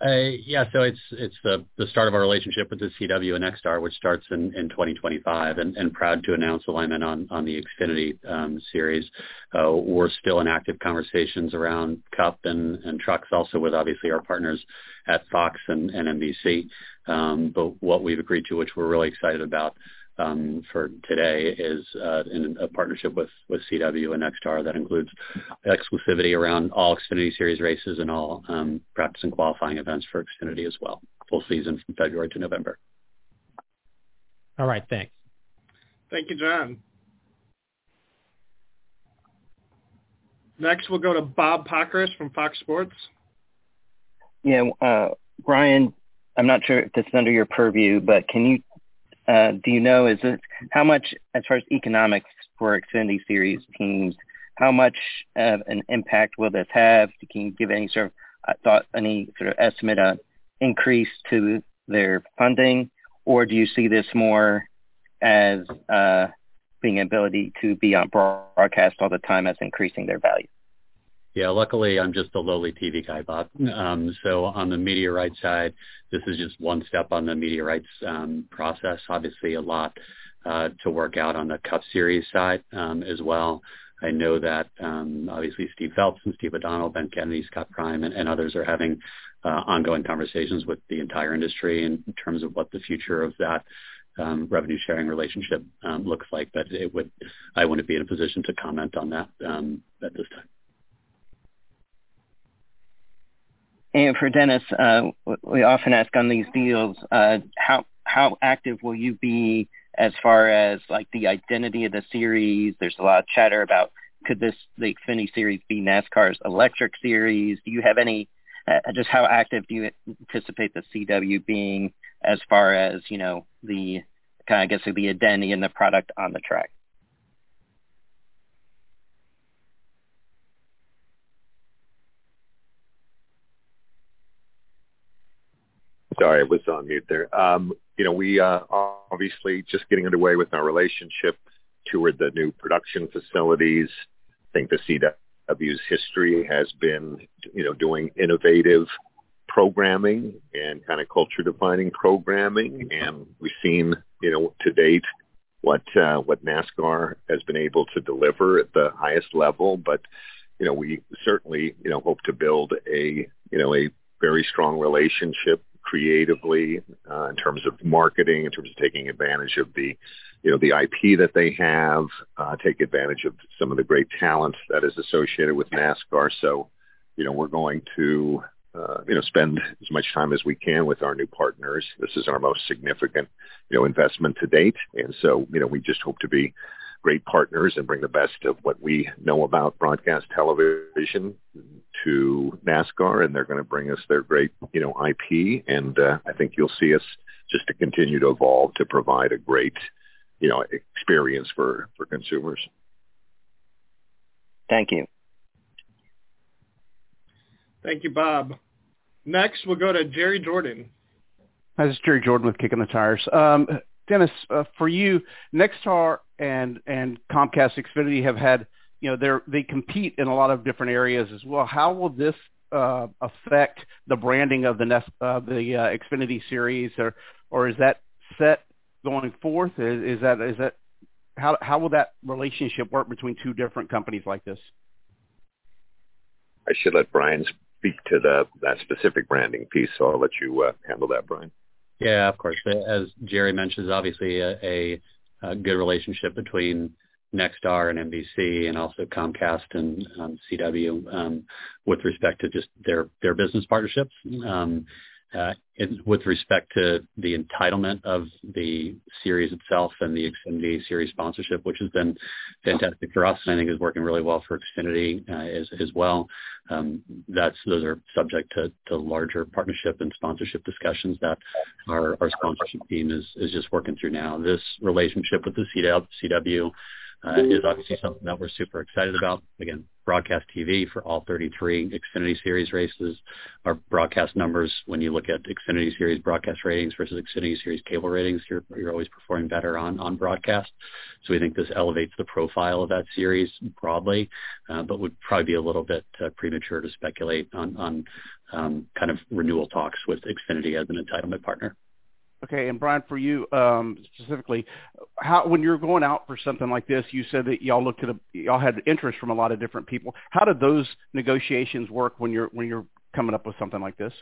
Uh, yeah, so it's it's the the start of our relationship with the CW and Nexstar, which starts in, in 2025, and, and proud to announce alignment on on the Xfinity um, series. Uh, we're still in active conversations around Cup and, and trucks, also with obviously our partners at Fox and, and NBC. Um, but what we've agreed to, which we're really excited about, um, for today is uh, in a partnership with, with CW and Nexstar that includes exclusivity around all Xfinity Series races and all um, practice and qualifying events for Xfinity as well. Full season from February to November. All right, thanks. Thank you, John. Next, we'll go to Bob Pockrass from Fox Sports. Yeah, uh, Brian, I'm not sure if this is under your purview, but can you uh, do you know is it how much as far as economics for Xfinity Series teams? How much of an impact will this have? Can you give any sort of uh, thought, any sort of estimate on increase to their funding, or do you see this more as uh, being ability to be on broadcast all the time as increasing their value? Yeah, luckily I'm just a lowly TV guy, Bob. Um, so on the media rights side, this is just one step on the media rights um, process. Obviously, a lot uh, to work out on the Cup Series side um, as well. I know that um, obviously Steve Phelps and Steve O'Donnell, Ben Kennedy, Scott Prime, and, and others are having uh, ongoing conversations with the entire industry in terms of what the future of that um, revenue sharing relationship um, looks like. But it would, I wouldn't be in a position to comment on that um, at this time. And for Dennis, uh, we often ask on these deals, uh, how how active will you be as far as like the identity of the series? There's a lot of chatter about could this the Xfinity series be NASCAR's electric series? Do you have any? Uh, just how active do you anticipate the CW being as far as you know the kind of I guess the identity and the product on the track? Sorry, I was on mute there. Um, you know, we uh, obviously just getting underway with our relationship, toward the new production facilities. I think the CW's history has been, you know, doing innovative programming and kind of culture defining programming. And we've seen, you know, to date what uh, what NASCAR has been able to deliver at the highest level. But you know, we certainly, you know, hope to build a, you know, a very strong relationship creatively uh, in terms of marketing, in terms of taking advantage of the, you know, the IP that they have, uh, take advantage of some of the great talent that is associated with NASCAR. So, you know, we're going to, uh, you know, spend as much time as we can with our new partners. This is our most significant, you know, investment to date, and so, you know, we just hope to be great partners and bring the best of what we know about broadcast television to NASCAR, and they're going to bring us their great, you know, IP. And uh, I think you'll see us just to continue to evolve to provide a great, you know, experience for for consumers. Thank you. Thank you, Bob. Next, we'll go to Jerry Jordan. Hi, this is Jerry Jordan with Kicking the Tires. Um, Dennis, uh, for you, Nexstar and and Comcast Xfinity have had, you know, they they compete in a lot of different areas as well. How will this uh, affect the branding of the Nest, uh, the uh, Xfinity series, or or is that set going forth? Is, is that is that how how will that relationship work between two different companies like this? I should let Brian speak to the that specific branding piece, so I'll let you uh, handle that, Brian. Yeah, of course. As Jerry mentions, obviously a, a, a good relationship between Nexstar and NBC and also Comcast and um, CW um, with respect to just their their business partnerships. Um, uh, with respect to the entitlement of the series itself and the Xfinity series sponsorship, which has been fantastic for us and I think is working really well for Xfinity uh, as, as well. Um, that's those are subject to, to larger partnership and sponsorship discussions that our, our sponsorship team is, is just working through now. This relationship with the CW, CW uh, is obviously something that we're super excited about. Again, broadcast TV for all 33 Xfinity Series races. Our broadcast numbers, when you look at Xfinity Series broadcast ratings versus Xfinity Series cable ratings, you're, you're always performing better on, on broadcast. So we think this elevates the profile of that series broadly, uh, but would probably be a little bit uh, premature to speculate on, on um, kind of renewal talks with Xfinity as an entitlement partner. Okay, and Brian, for you um, specifically, how when you're going out for something like this, you said that y'all looked at a, y'all had interest from a lot of different people. How did those negotiations work when you're when you're coming up with something like this?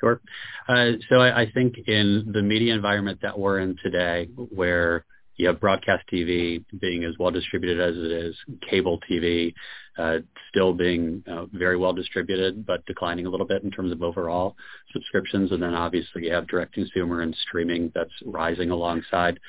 Sure. Uh, so I, I think in the media environment that we're in today, where you have broadcast TV being as well distributed as it is, cable TV uh, still being uh, very well distributed, but declining a little bit in terms of overall subscriptions. And then obviously you have direct consumer and streaming that's rising alongside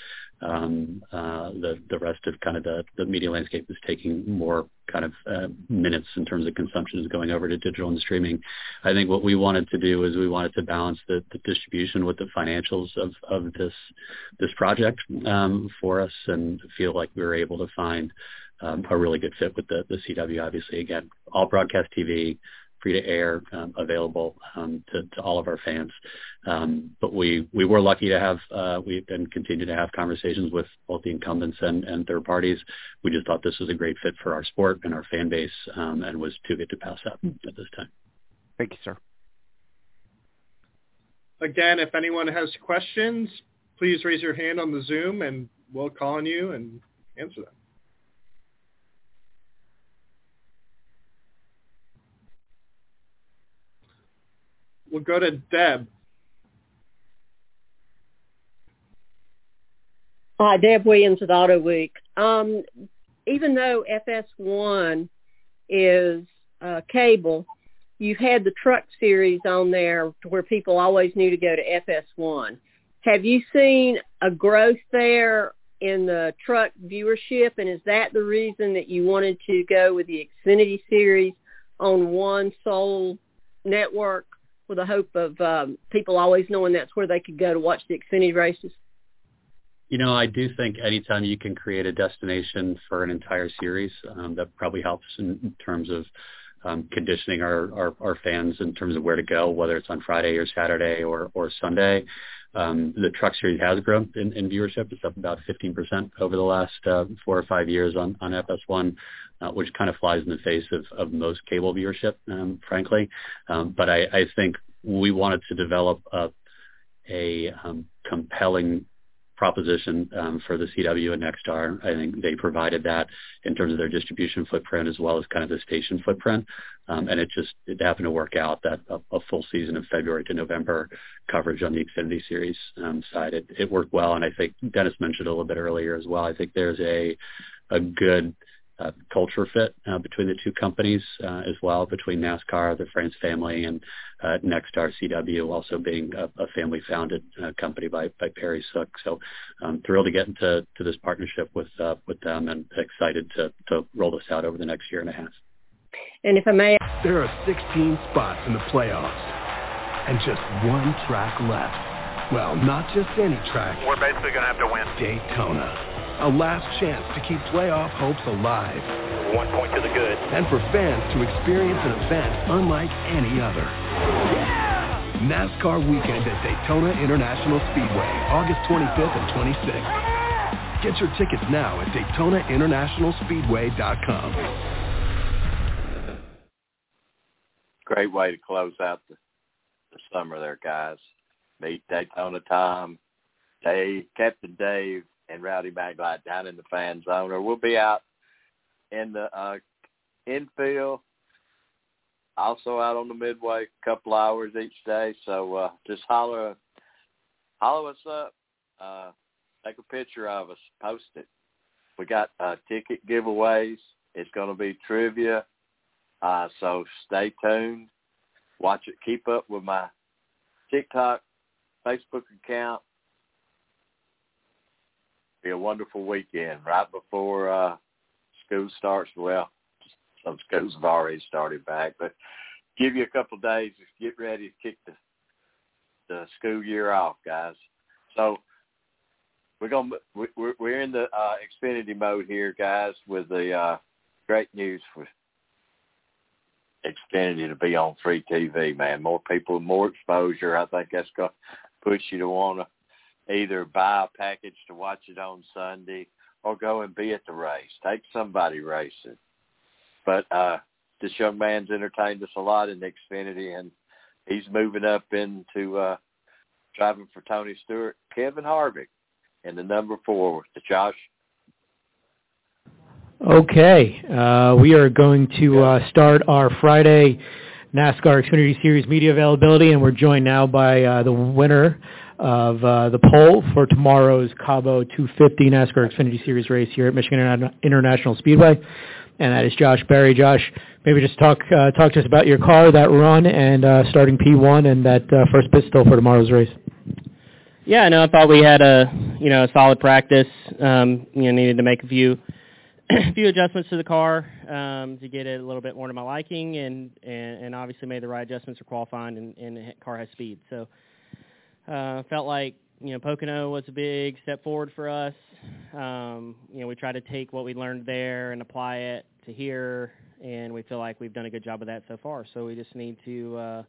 um, uh, the the rest of kind of the, the media landscape is taking more kind of uh, minutes in terms of consumption is going over to digital and streaming. I think what we wanted to do is we wanted to balance the, the distribution with the financials of, of this this project um, for us and feel like we were able to find um, a really good fit with the, the CW. Obviously, again, all broadcast TV, free to air, um, available um, to, to all of our fans. Um, but we we were lucky to have uh, we and continue to have conversations with both the incumbents and, and third parties. We just thought this was a great fit for our sport and our fan base, um, and was too good to pass up at this time. Thank you, sir. Again, if anyone has questions, please raise your hand on the Zoom, and we'll call on you and answer them. We'll go to Deb. Hi, Deb Williams at Autoweek. Um, even though FS1 is uh, cable, you've had the truck series on there where people always knew to go to FS1. Have you seen a growth there in the truck viewership, and is that the reason that you wanted to go with the Xfinity series on one sole network? With the hope of um, people always knowing that's where they could go to watch the Xfinity races? You know, I do think anytime you can create a destination for an entire series, um, that probably helps in, terms of um, conditioning our, our, our fans in terms of where to go, whether it's on Friday or Saturday or, or Sunday. Um, the truck series has grown in, in viewership. It's up about 15% over the last uh, four or five years on, on FS1, uh, which kind of flies in the face of, of most cable viewership, um, frankly. Um, but I, I think we wanted to develop a, a um, compelling proposition um, for the CW and Nexstar. I think they provided that in terms of their distribution footprint as well as kind of the station footprint. Um, and it just it happened to work out that a, a full season of February to November coverage on the Xfinity Series um, side it, it worked well. And I think Dennis mentioned a little bit earlier as well. I think there's a a good uh, culture fit uh, between the two companies uh, as well, between NASCAR, the France family, and uh, Nexstar CW, also being a, a family-founded uh, company by, by Perry Sook. So I'm thrilled to get into to this partnership with uh, with them, and excited to to roll this out over the next year and a half. And if I may, there are 16 spots in the playoffs, and just one track left. Well, not just any track. We're basically going to have to win Daytona a last chance to keep playoff hopes alive. One point to the good. And for fans to experience an event unlike any other. Yeah! NASCAR weekend at Daytona International Speedway, August 25th and 26th. Get your tickets now at DaytonaInternationalSpeedway.com. Great way to close out the, the summer there, guys. Meet Daytona Tom, Dave, Captain Dave, and Rowdy Maglite down in the fan zone, or we'll be out in the uh, infield, also out on the midway, a couple hours each day. So uh, just holler Follow us up. Uh, take a picture of us. Post it. We got uh, ticket giveaways. It's going to be trivia. Uh, so stay tuned. Watch it. Keep up with my TikTok, Facebook account. Be a wonderful weekend right before uh, school starts. Well, some schools have already started back, but give you a couple of days to get ready to kick the the school year off, guys. So we're gonna we're we're in the uh, Xfinity mode here, guys, with the uh, great news for Xfinity to be on free TV. Man, more people, more exposure. I think that's gonna push you to want to either buy a package to watch it on Sunday or go and be at the race. Take somebody racing. But uh this young man's entertained us a lot in Xfinity, and he's moving up into uh driving for Tony Stewart. Kevin Harvick in the number four, the Josh. Okay, uh, we are going to uh, start our Friday NASCAR Xfinity Series media availability, and we're joined now by uh, the winner of uh, the pole for tomorrow's Cabo 250 NASCAR Xfinity Series race here at Michigan International Speedway and that is Josh Berry. Josh, maybe just talk uh, talk to us about your car, that run, and uh, starting P1 and that uh, first pistol for tomorrow's race. Yeah, no, I thought we had a you know a solid practice. Um, you know, needed to make a few a few adjustments to the car um, to get it a little bit more to my liking, and and, and obviously made the right adjustments for qualifying, and, and the car has speed. So uh, felt like you know Pocono was a big step forward for us. Um, you know, we try to take what we learned there and apply it to here, and we feel like we've done a good job of that so far. So we just need to uh,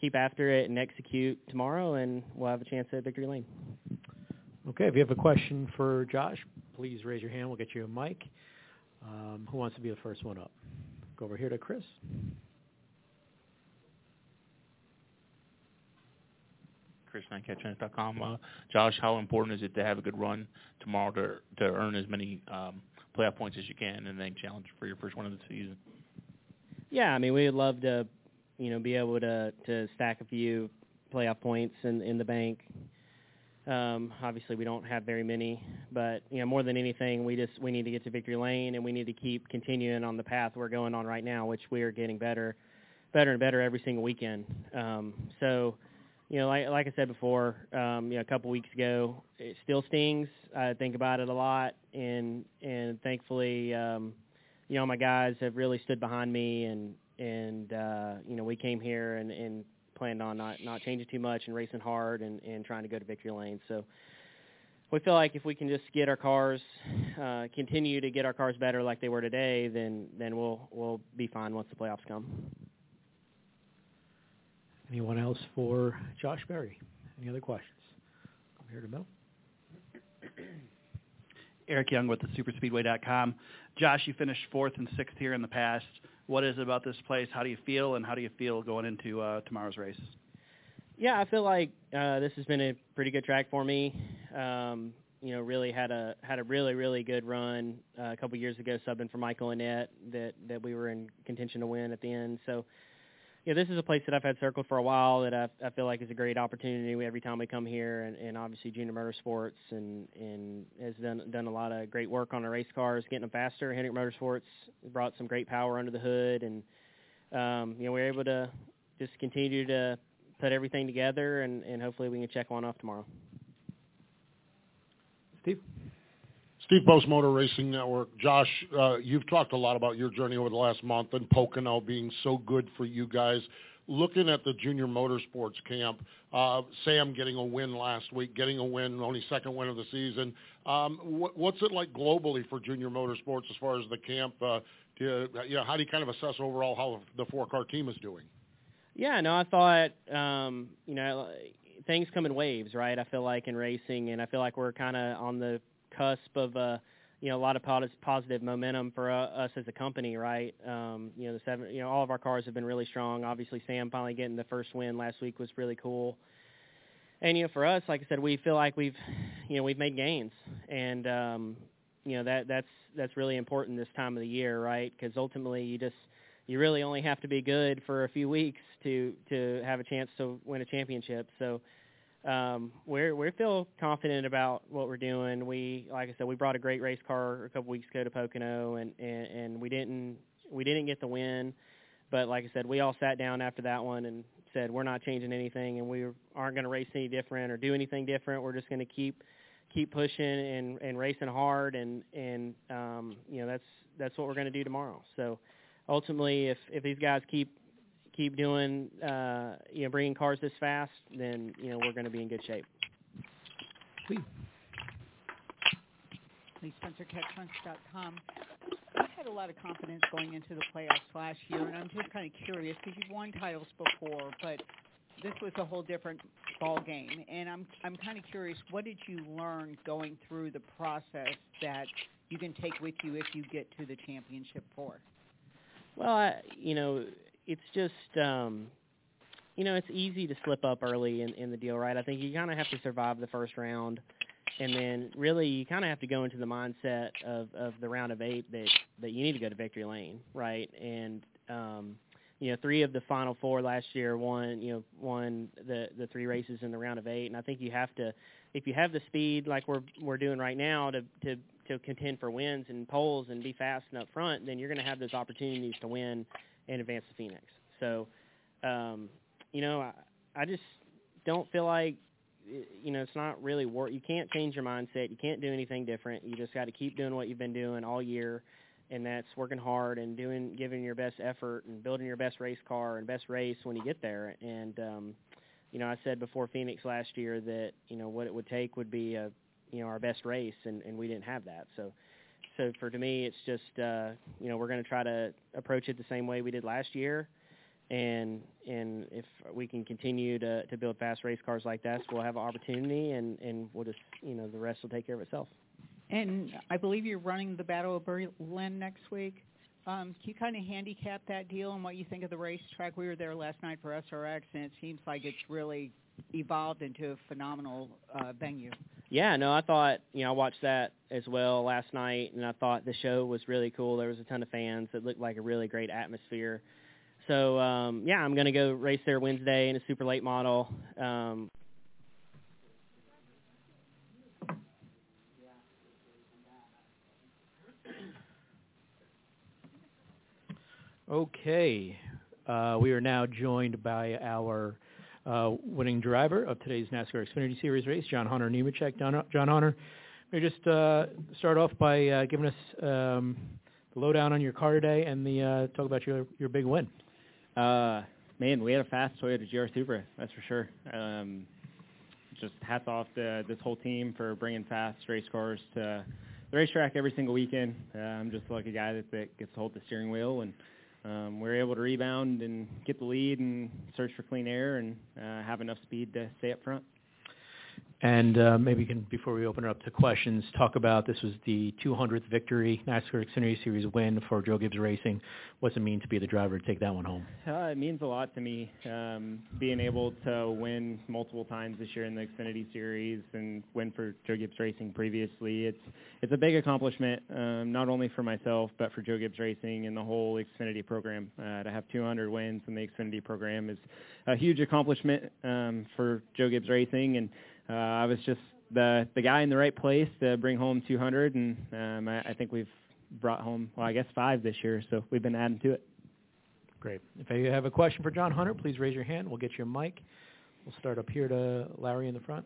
keep after it and execute tomorrow, and we'll have a chance at victory lane. Okay, if you have a question for Josh, please raise your hand. We'll get you a mic. Um, who wants to be the first one up? Go over here to Chris. ChrisNineCatchNet.com. Uh, Josh, how important is it to have a good run tomorrow to to earn as many um, playoff points as you can, and then challenge for your first one of the season? Yeah, I mean, we would love to, you know, be able to to stack a few playoff points in in the bank. Um, obviously, we don't have very many, but you know, more than anything, we just we need to get to victory lane, and we need to keep continuing on the path we're going on right now, which we are getting better, better and better every single weekend. Um, so you know, like like I said before, um, you know, a couple weeks ago, it still stings. I think about it a lot, and and thankfully, um, you know, my guys have really stood behind me, and and uh, you know, we came here and and planned on not not changing too much and racing hard and and trying to go to victory lane. So we feel like if we can just get our cars, uh, continue to get our cars better like they were today, then then we'll we'll be fine once the playoffs come. Anyone else for Josh Berry? Any other questions? Come here to Bill. Eric Young with the superspeedway.com. Josh, you finished fourth and sixth here in the past. What is it about this place? How do you feel, and how do you feel going into uh, tomorrow's race? Yeah, I feel like uh, this has been a pretty good track for me. Um, you know, really had a had a really really good run uh, a couple years ago, subbing for Michael Annett that that we were in contention to win at the end. So yeah, this is a place that I've had circled for a while that I, I feel like is a great opportunity every time we come here, and, and obviously Junior Motorsports and and has done done a lot of great work on the race cars, getting them faster. Hendrick Motorsports brought some great power under the hood, and um, you know we're able to just continue to put everything together, and, and hopefully we can check one off tomorrow. Steve. Steve Post Motor Racing Network. Josh, uh, you've talked a lot about your journey over the last month and Pocono being so good for you guys. Looking at the junior motorsports camp, uh, Sam getting a win last week, getting a win, only second win of the season. Um, wh- what's it like globally for junior motorsports as far as the camp? Uh, do you, you know, how do you kind of assess overall how the four-car team is doing? Yeah, no, I thought, um, you know, things come in waves, right? I feel like in racing, and I feel like we're kind of on the cusp of uh, you know a lot of positive momentum for uh, us as a company, right? Um, you know the seven, you know all of our cars have been really strong. Obviously, Sam finally getting the first win last week was really cool. And you know, for us, like I said, we feel like we've, you know, we've made gains, and um, you know that that's that's really important this time of the year, right? Because ultimately, you just you really only have to be good for a few weeks to to have a chance to win a championship. So um, we're we feel confident about what we're doing. We like I said, we brought a great race car a couple weeks ago to Pocono, and and, and we didn't we didn't get the win, but like I said, we all sat down after that one and said we're not changing anything, and we aren't going to race any different or do anything different. We're just going to keep keep pushing and and racing hard, and and um, you know that's that's what we're going to do tomorrow. So ultimately, if if these guys keep keep doing, uh, you know, bringing cars this fast, then you know we're going to be in good shape. Lee Spencer, CatchFront.com. You had a lot of confidence going into the playoffs last year, and I'm just kind of curious because you've won titles before, but this was a whole different ball game, and I'm I'm kind of curious. What did you learn going through the process that you can take with you if you get to the championship four? Well, I, you know, it's just um you know, it's easy to slip up early in, in the deal, right? I think you kind of have to survive the first round, and then really you kind of have to go into the mindset of of the round of eight that that you need to go to victory lane, right? And um, you know, three of the final four last year won, you know, won the the three races in the round of eight, and I think you have to, if you have the speed like we're we're doing right now to to to contend for wins and poles and be fast and up front, then you're going to have those opportunities to win and advance to Phoenix. So, um, you know, I, I just don't feel like you know it's not really work. You can't change your mindset. You can't do anything different. You just got to keep doing what you've been doing all year, and that's working hard and doing giving your best effort and building your best race car and best race when you get there. And um, you know, I said before Phoenix last year that you know what it would take would be a you know our best race, and and we didn't have that. So so for to me, it's just uh, you know we're going to try to approach it the same way we did last year, and and if we can continue to to build fast race cars like that, we'll have an opportunity, and and we'll just you know the rest will take care of itself. And I believe you're running the Battle of Berlin next week. Um, can you kind of handicap that deal and what you think of the racetrack? We were there last night for SRX, and it seems like it's really evolved into a phenomenal uh, venue. Yeah, no, I thought you know I watched that as well last night, and I thought the show was really cool. There was a ton of fans. It looked like a really great atmosphere. So um, yeah, I'm gonna go race there Wednesday in a super late model. Um, Okay, uh, we are now joined by our uh, winning driver of today's NASCAR Xfinity Series race, John Hunter Nemechek. John, John Hunter, maybe just uh, start off by uh, giving us um, the lowdown on your car today and the uh, talk about your your big win. Uh, man, we had a fast Toyota GR Supra, that's for sure. Um, just hats off to this whole team for bringing fast race cars to the racetrack every single weekend. Uh, I'm just like a guy that, that gets to hold the steering wheel and um, we were able to rebound and get the lead and search for clean air and uh, have enough speed to stay up front. And uh, maybe you can, before we open it up to questions, talk about this was the 200th victory, NASCAR Xfinity Series win for Joe Gibbs Racing. What's it mean to be the driver to take that one home? Uh, it means a lot to me, um, being able to win multiple times this year in the Xfinity Series and win for Joe Gibbs Racing previously. It's it's a big accomplishment, um, not only for myself but for Joe Gibbs Racing and the whole Xfinity program. Uh, to have 200 wins in the Xfinity program is a huge accomplishment um, for Joe Gibbs Racing and uh, I was just the the guy in the right place to bring home 200, and um, I, I think we've brought home well, I guess five this year, so we've been adding to it. Great. If you have a question for John Hunter, please raise your hand. We'll get you a mic. We'll start up here to Larry in the front.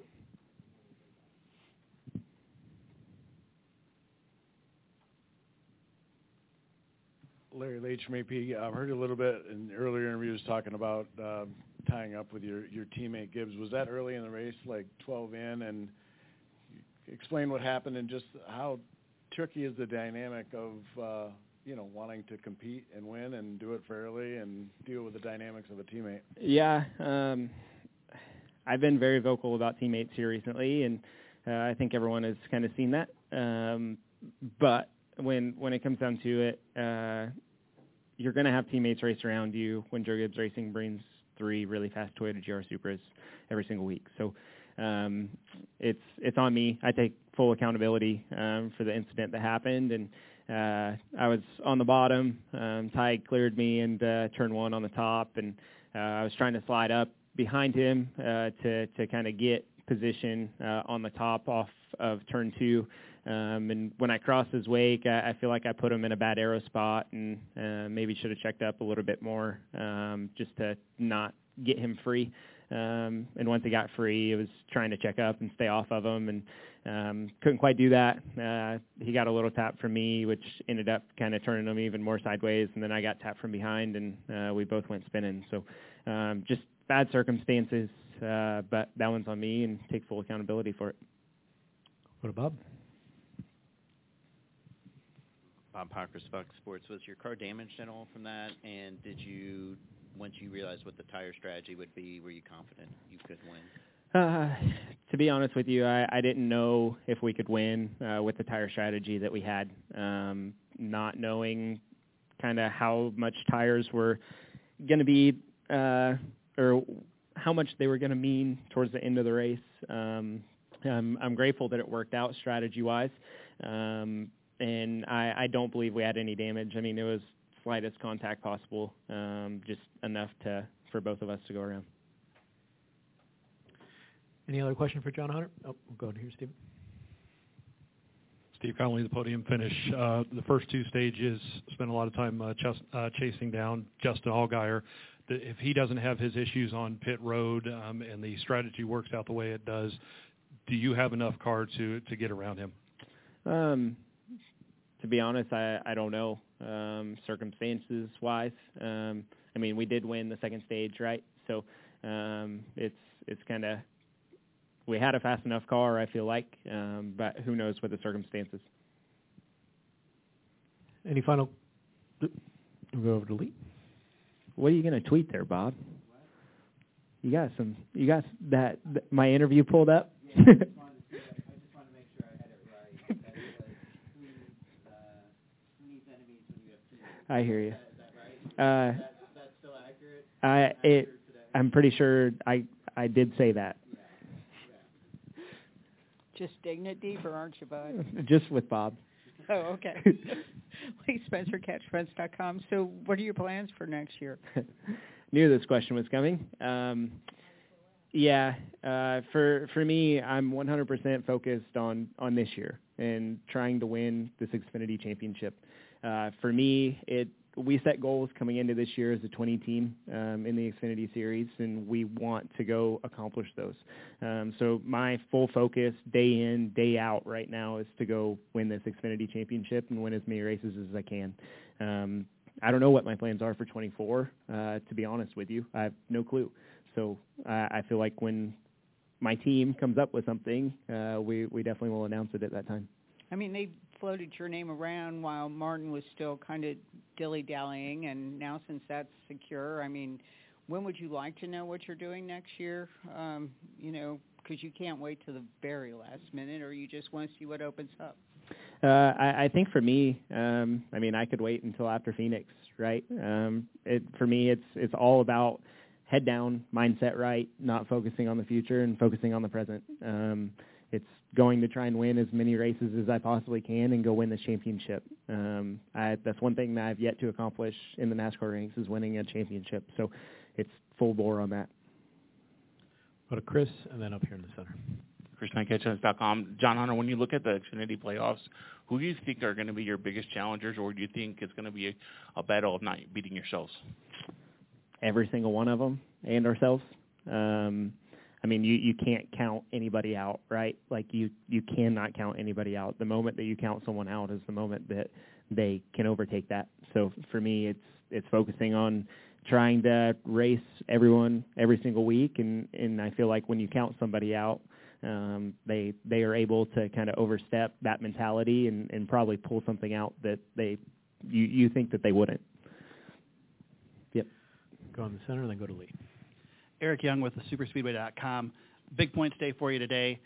Larry Leach, AP. I've heard a little bit in earlier interviews talking about um, tying up with your your teammate Gibbs. Was that early in the race, like 12 in, and explain what happened and just how tricky is the dynamic of uh, you know wanting to compete and win and do it fairly and deal with the dynamics of a teammate. Yeah, um, I've been very vocal about teammates here recently, and uh, I think everyone has kind of seen that. Um, but when when it comes down to it, uh, you're going to have teammates race around you when Joe Gibbs Racing brings three really fast Toyota GR Supras every single week. So um, it's it's on me. I take full accountability um, for the incident that happened, and uh, I was on the bottom. Um, Ty cleared me and uh, turn one on the top, and uh, I was trying to slide up behind him uh, to to kind of get position uh, on the top off of turn two. Um, and when I crossed his wake, I, I feel like I put him in a bad aero spot and uh, maybe should have checked up a little bit more um, just to not get him free. Um, and once he got free, it was trying to check up and stay off of him, and um, couldn't quite do that. Uh, he got a little tap from me, which ended up kind of turning him even more sideways, and then I got tapped from behind, and uh, we both went spinning. So um, just bad circumstances, uh, but that one's on me, and take full accountability for it. What about Bob? Bob Pockrass, Fox Sports. Was your car damaged at all from that? And did you, once you realized what the tire strategy would be, were you confident you could win? Uh, to be honest with you, I, I didn't know if we could win uh, with the tire strategy that we had. Um, not knowing kind of how much tires were going to be, uh, or how much they were going to mean towards the end of the race. Um, I'm, I'm grateful that it worked out strategy-wise. Um, and I, I don't believe we had any damage. I mean, it was slightest contact possible, um, just enough to for both of us to go around. Any other question for John Hunter? Oh, we'll go to here, Steve. Steve Connolly, the podium finish. Uh, the first two stages, spent a lot of time uh, ch- uh, chasing down Justin Allgaier. The, if he doesn't have his issues on pit road um, and the strategy works out the way it does, do you have enough car to to get around him? Um, to be honest, I I don't know um, circumstances wise. Um, I mean, we did win the second stage, right? So um, it's it's kind of we had a fast enough car, I feel like, um, but who knows what the circumstances. Any final? We'll go over to Lee. What are you going to tweet there, Bob? You got some. You got that. Th- my interview pulled up. I hear you. Uh, I it. I'm pretty sure I I did say that. Just dignity for aren't you, bud? Just with Bob. Oh, okay. Lee Spencer, CatchFence.com. So, what are your plans for next year? Knew this question was coming. Um, yeah, uh, for for me, I'm 100% focused on on this year and trying to win this Xfinity Championship. Uh, for me, it we set goals coming into this year as a 20 team um, in the Xfinity Series, and we want to go accomplish those. Um, so my full focus, day in, day out, right now, is to go win this Xfinity Championship and win as many races as I can. Um, I don't know what my plans are for 24. Uh, to be honest with you, I have no clue. So uh, I feel like when my team comes up with something, uh, we we definitely will announce it at that time. I mean, they floated your name around while Martin was still kind of dilly-dallying, and now since that's secure, I mean, when would you like to know what you're doing next year? Um, you know, because you can't wait to the very last minute, or you just want to see what opens up. Uh, I, I think for me, um, I mean, I could wait until after Phoenix, right? Um, it for me, it's it's all about head down, mindset right, not focusing on the future and focusing on the present. Um, it's going to try and win as many races as I possibly can and go win this championship. Um, I, that's one thing that I've yet to accomplish in the NASCAR ranks is winning a championship. So it's full bore on that. Go to Chris, and then up here in the center. Chris Knight CatchFence.com. John Hunter, when you look at the Xfinity playoffs, who do you think are going to be your biggest challengers, or do you think it's going to be a, a battle of not beating yourselves? Every single one of them and ourselves. Um, I mean, you you can't count anybody out, right? Like you you cannot count anybody out. The moment that you count someone out is the moment that they can overtake that. So for me, it's it's focusing on trying to race everyone every single week, and and I feel like when you count somebody out, um, they they are able to kind of overstep that mentality and and probably pull something out that they you you think that they wouldn't. Yep. Go in the center, and then go to Lee. Eric Young with the superspeedway.com. Big points day for you today.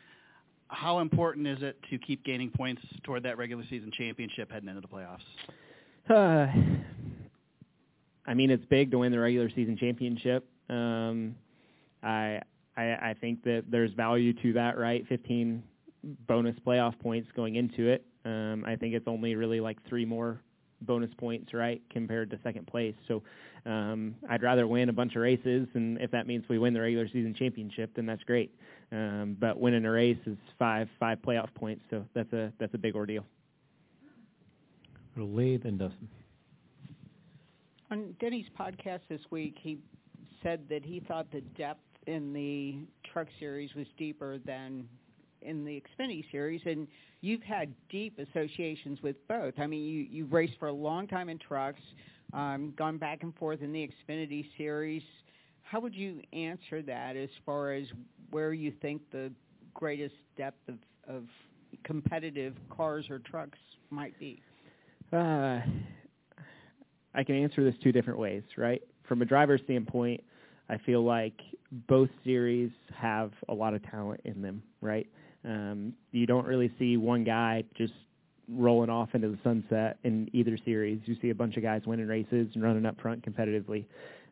How important is it to keep gaining points toward that regular season championship heading into the playoffs? Uh, I mean, it's big to win the regular season championship. Um, I, I I think that there's value to that, right? 15 bonus playoff points going into it. Um, I think it's only really like three more bonus points, right, compared to second place. So um, I'd rather win a bunch of races, and if that means we win the regular season championship, then that's great. Um, but winning a race is five five playoff points, so that's a that's a big ordeal. Lee, then Dustin. On Denny's podcast this week, he said that he thought the depth in the truck series was deeper than in the Xfinity series, and you've had deep associations with both. I mean, you you've raced for a long time in trucks, um, gone back and forth in the Xfinity series. How would you answer that as far as where you think the greatest depth of, of competitive cars or trucks might be? Uh, I can answer this two different ways, right? From a driver's standpoint, I feel like both series have a lot of talent in them, right? Um, you don't really see one guy just rolling off into the sunset in either series. You see a bunch of guys winning races and running up front competitively.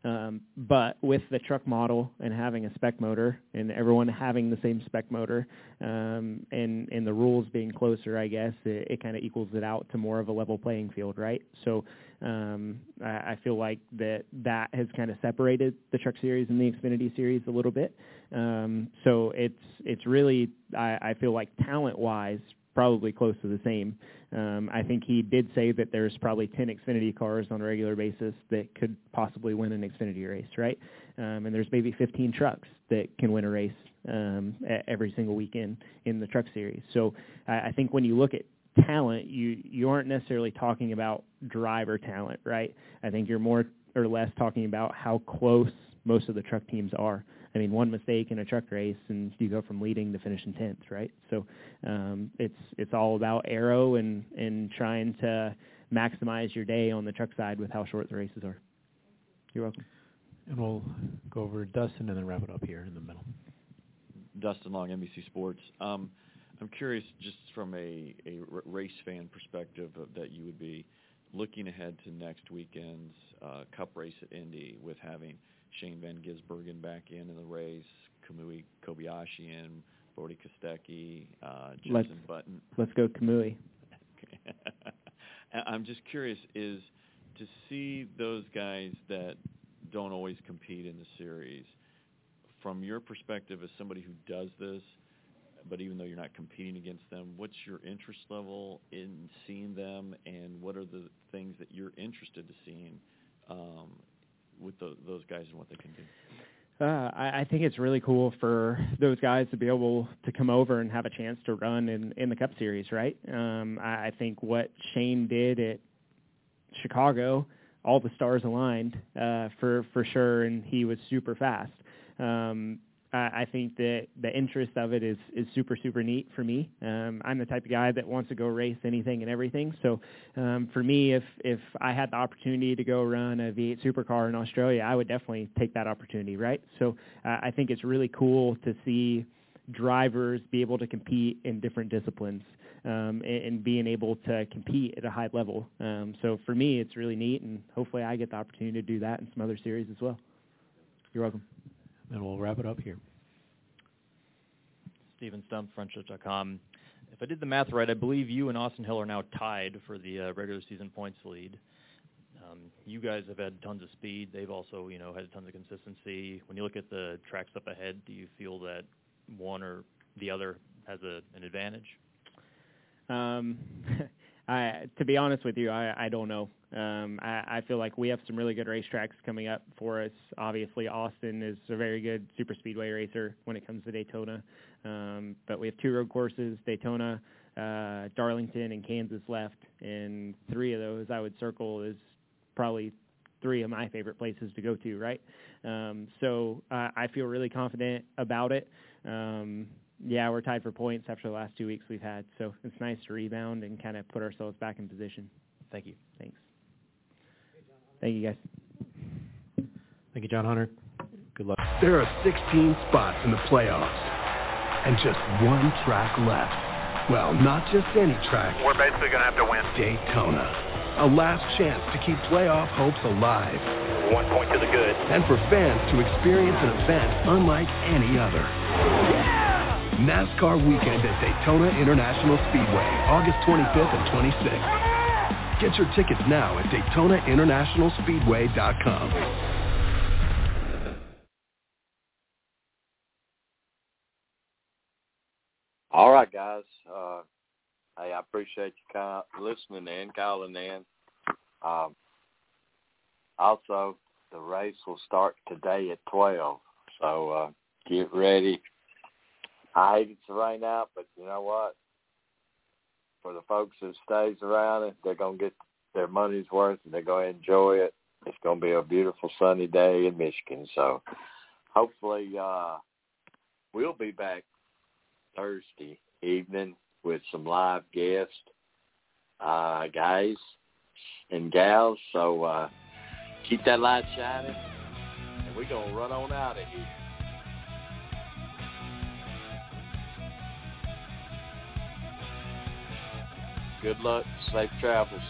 Um, but with the truck model and having a spec motor and everyone having the same spec motor um, and, and the rules being closer, I guess, it, it kind of equals it out to more of a level playing field, right? So um, I, I feel like that that has kind of separated the truck series and the Xfinity series a little bit. Um, so it's it's really I, I feel like talent wise probably close to the same. Um, I think he did say that there's probably 10 Xfinity cars on a regular basis that could possibly win an Xfinity race, right? Um, and there's maybe 15 trucks that can win a race um, every single weekend in the truck series. So I, I think when you look at talent, you you aren't necessarily talking about driver talent, right? I think you're more or less talking about how close most of the truck teams are. I mean, one mistake in a truck race and you go from leading to finishing tenth, right? So um, it's it's all about aero and and trying to maximize your day on the truck side with how short the races are. You're welcome. And we'll go over to Dustin and then wrap it up here in the middle. Dustin Long, NBC Sports. Um, I'm curious, just from a, a race fan perspective, of, that you would be looking ahead to next weekend's uh, Cup race at Indy with having Shane Van Gisbergen back in in the race, Kamui Kobayashi in, Brodie Kostecki, uh, let's, Button. Let's go Kamui. I'm just curious, is to see those guys that don't always compete in the series, from your perspective as somebody who does this, but even though you're not competing against them, what's your interest level in seeing them, and what are the things that you're interested to seeing um, with the, those guys and what they can do? Uh, I, I think it's really cool for those guys to be able to come over and have a chance to run in in the Cup Series, right? Um, I, I think what Shane did at Chicago, all the stars aligned uh, for for sure, and he was super fast. Um, I think that the interest of it is is super super neat for me. Um, I'm the type of guy that wants to go race anything and everything. So um, for me, if if I had the opportunity to go run a V8 supercar in Australia, I would definitely take that opportunity, right? So uh, I think it's really cool to see drivers be able to compete in different disciplines um, and, and being able to compete at a high level. Um, so for me, it's really neat, and hopefully I get the opportunity to do that in some other series as well. You're welcome and we'll wrap it up here. Stephen Stumpf, frontstretch.com. If I did the math right, I believe you and Austin Hill are now tied for the uh, regular season points lead. Um, you guys have had tons of speed. They've also, you know, had tons of consistency. When you look at the tracks up ahead, do you feel that one or the other has a, an advantage? Um, I, to be honest with you, I, I don't know. Um, I, I feel like we have some really good racetracks coming up for us. Obviously, Austin is a very good super speedway racer when it comes to Daytona. Um, but we have two road courses, Daytona, uh, Darlington, and Kansas left. And three of those I would circle as probably three of my favorite places to go to, right? Um, so uh, I feel really confident about it. Um, yeah, we're tied for points after the last two weeks we've had, so it's nice to rebound and kind of put ourselves back in position. Thank you. Thanks. Thank you, guys. Thank you, John Hunter. Good luck. There are 16 spots in the playoffs and just one track left. Well, not just any track. We're basically going to have to win. Daytona. A last chance to keep playoff hopes alive. One point to the good. And for fans to experience an event unlike any other. Yeah! NASCAR weekend at Daytona International Speedway, August 25th and 26th. Get your tickets now at DaytonaInternationalSpeedway.com. All right, guys. Uh, hey, I appreciate you of listening in, calling in. Um, also, the race will start today at 12, so uh, get ready. I hate it to rain out, but you know what? For the folks that stays around it, they're to get their money's worth and they're to enjoy it. It's to be a beautiful sunny day in Michigan, so hopefully uh, we'll be back Thursday evening with some live guests, uh, guys and gals. So uh, keep that light shining, and we're to run on out of here. Good luck. Safe travels.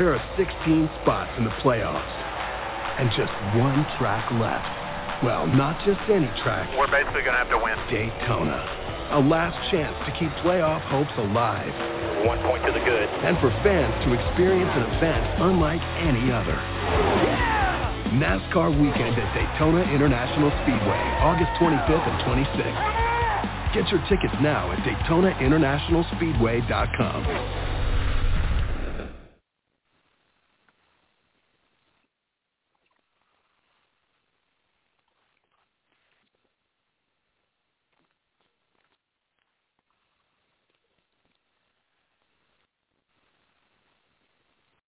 There are 16 spots in the playoffs and just one track left. Well, not just any track. We're basically going to have to win. Daytona. A last chance to keep playoff hopes alive. One point to the good. And for fans to experience an event unlike any other. NASCAR weekend at Daytona International Speedway, August 25th and 26th. Get your tickets now at DaytonaInternationalSpeedway.com.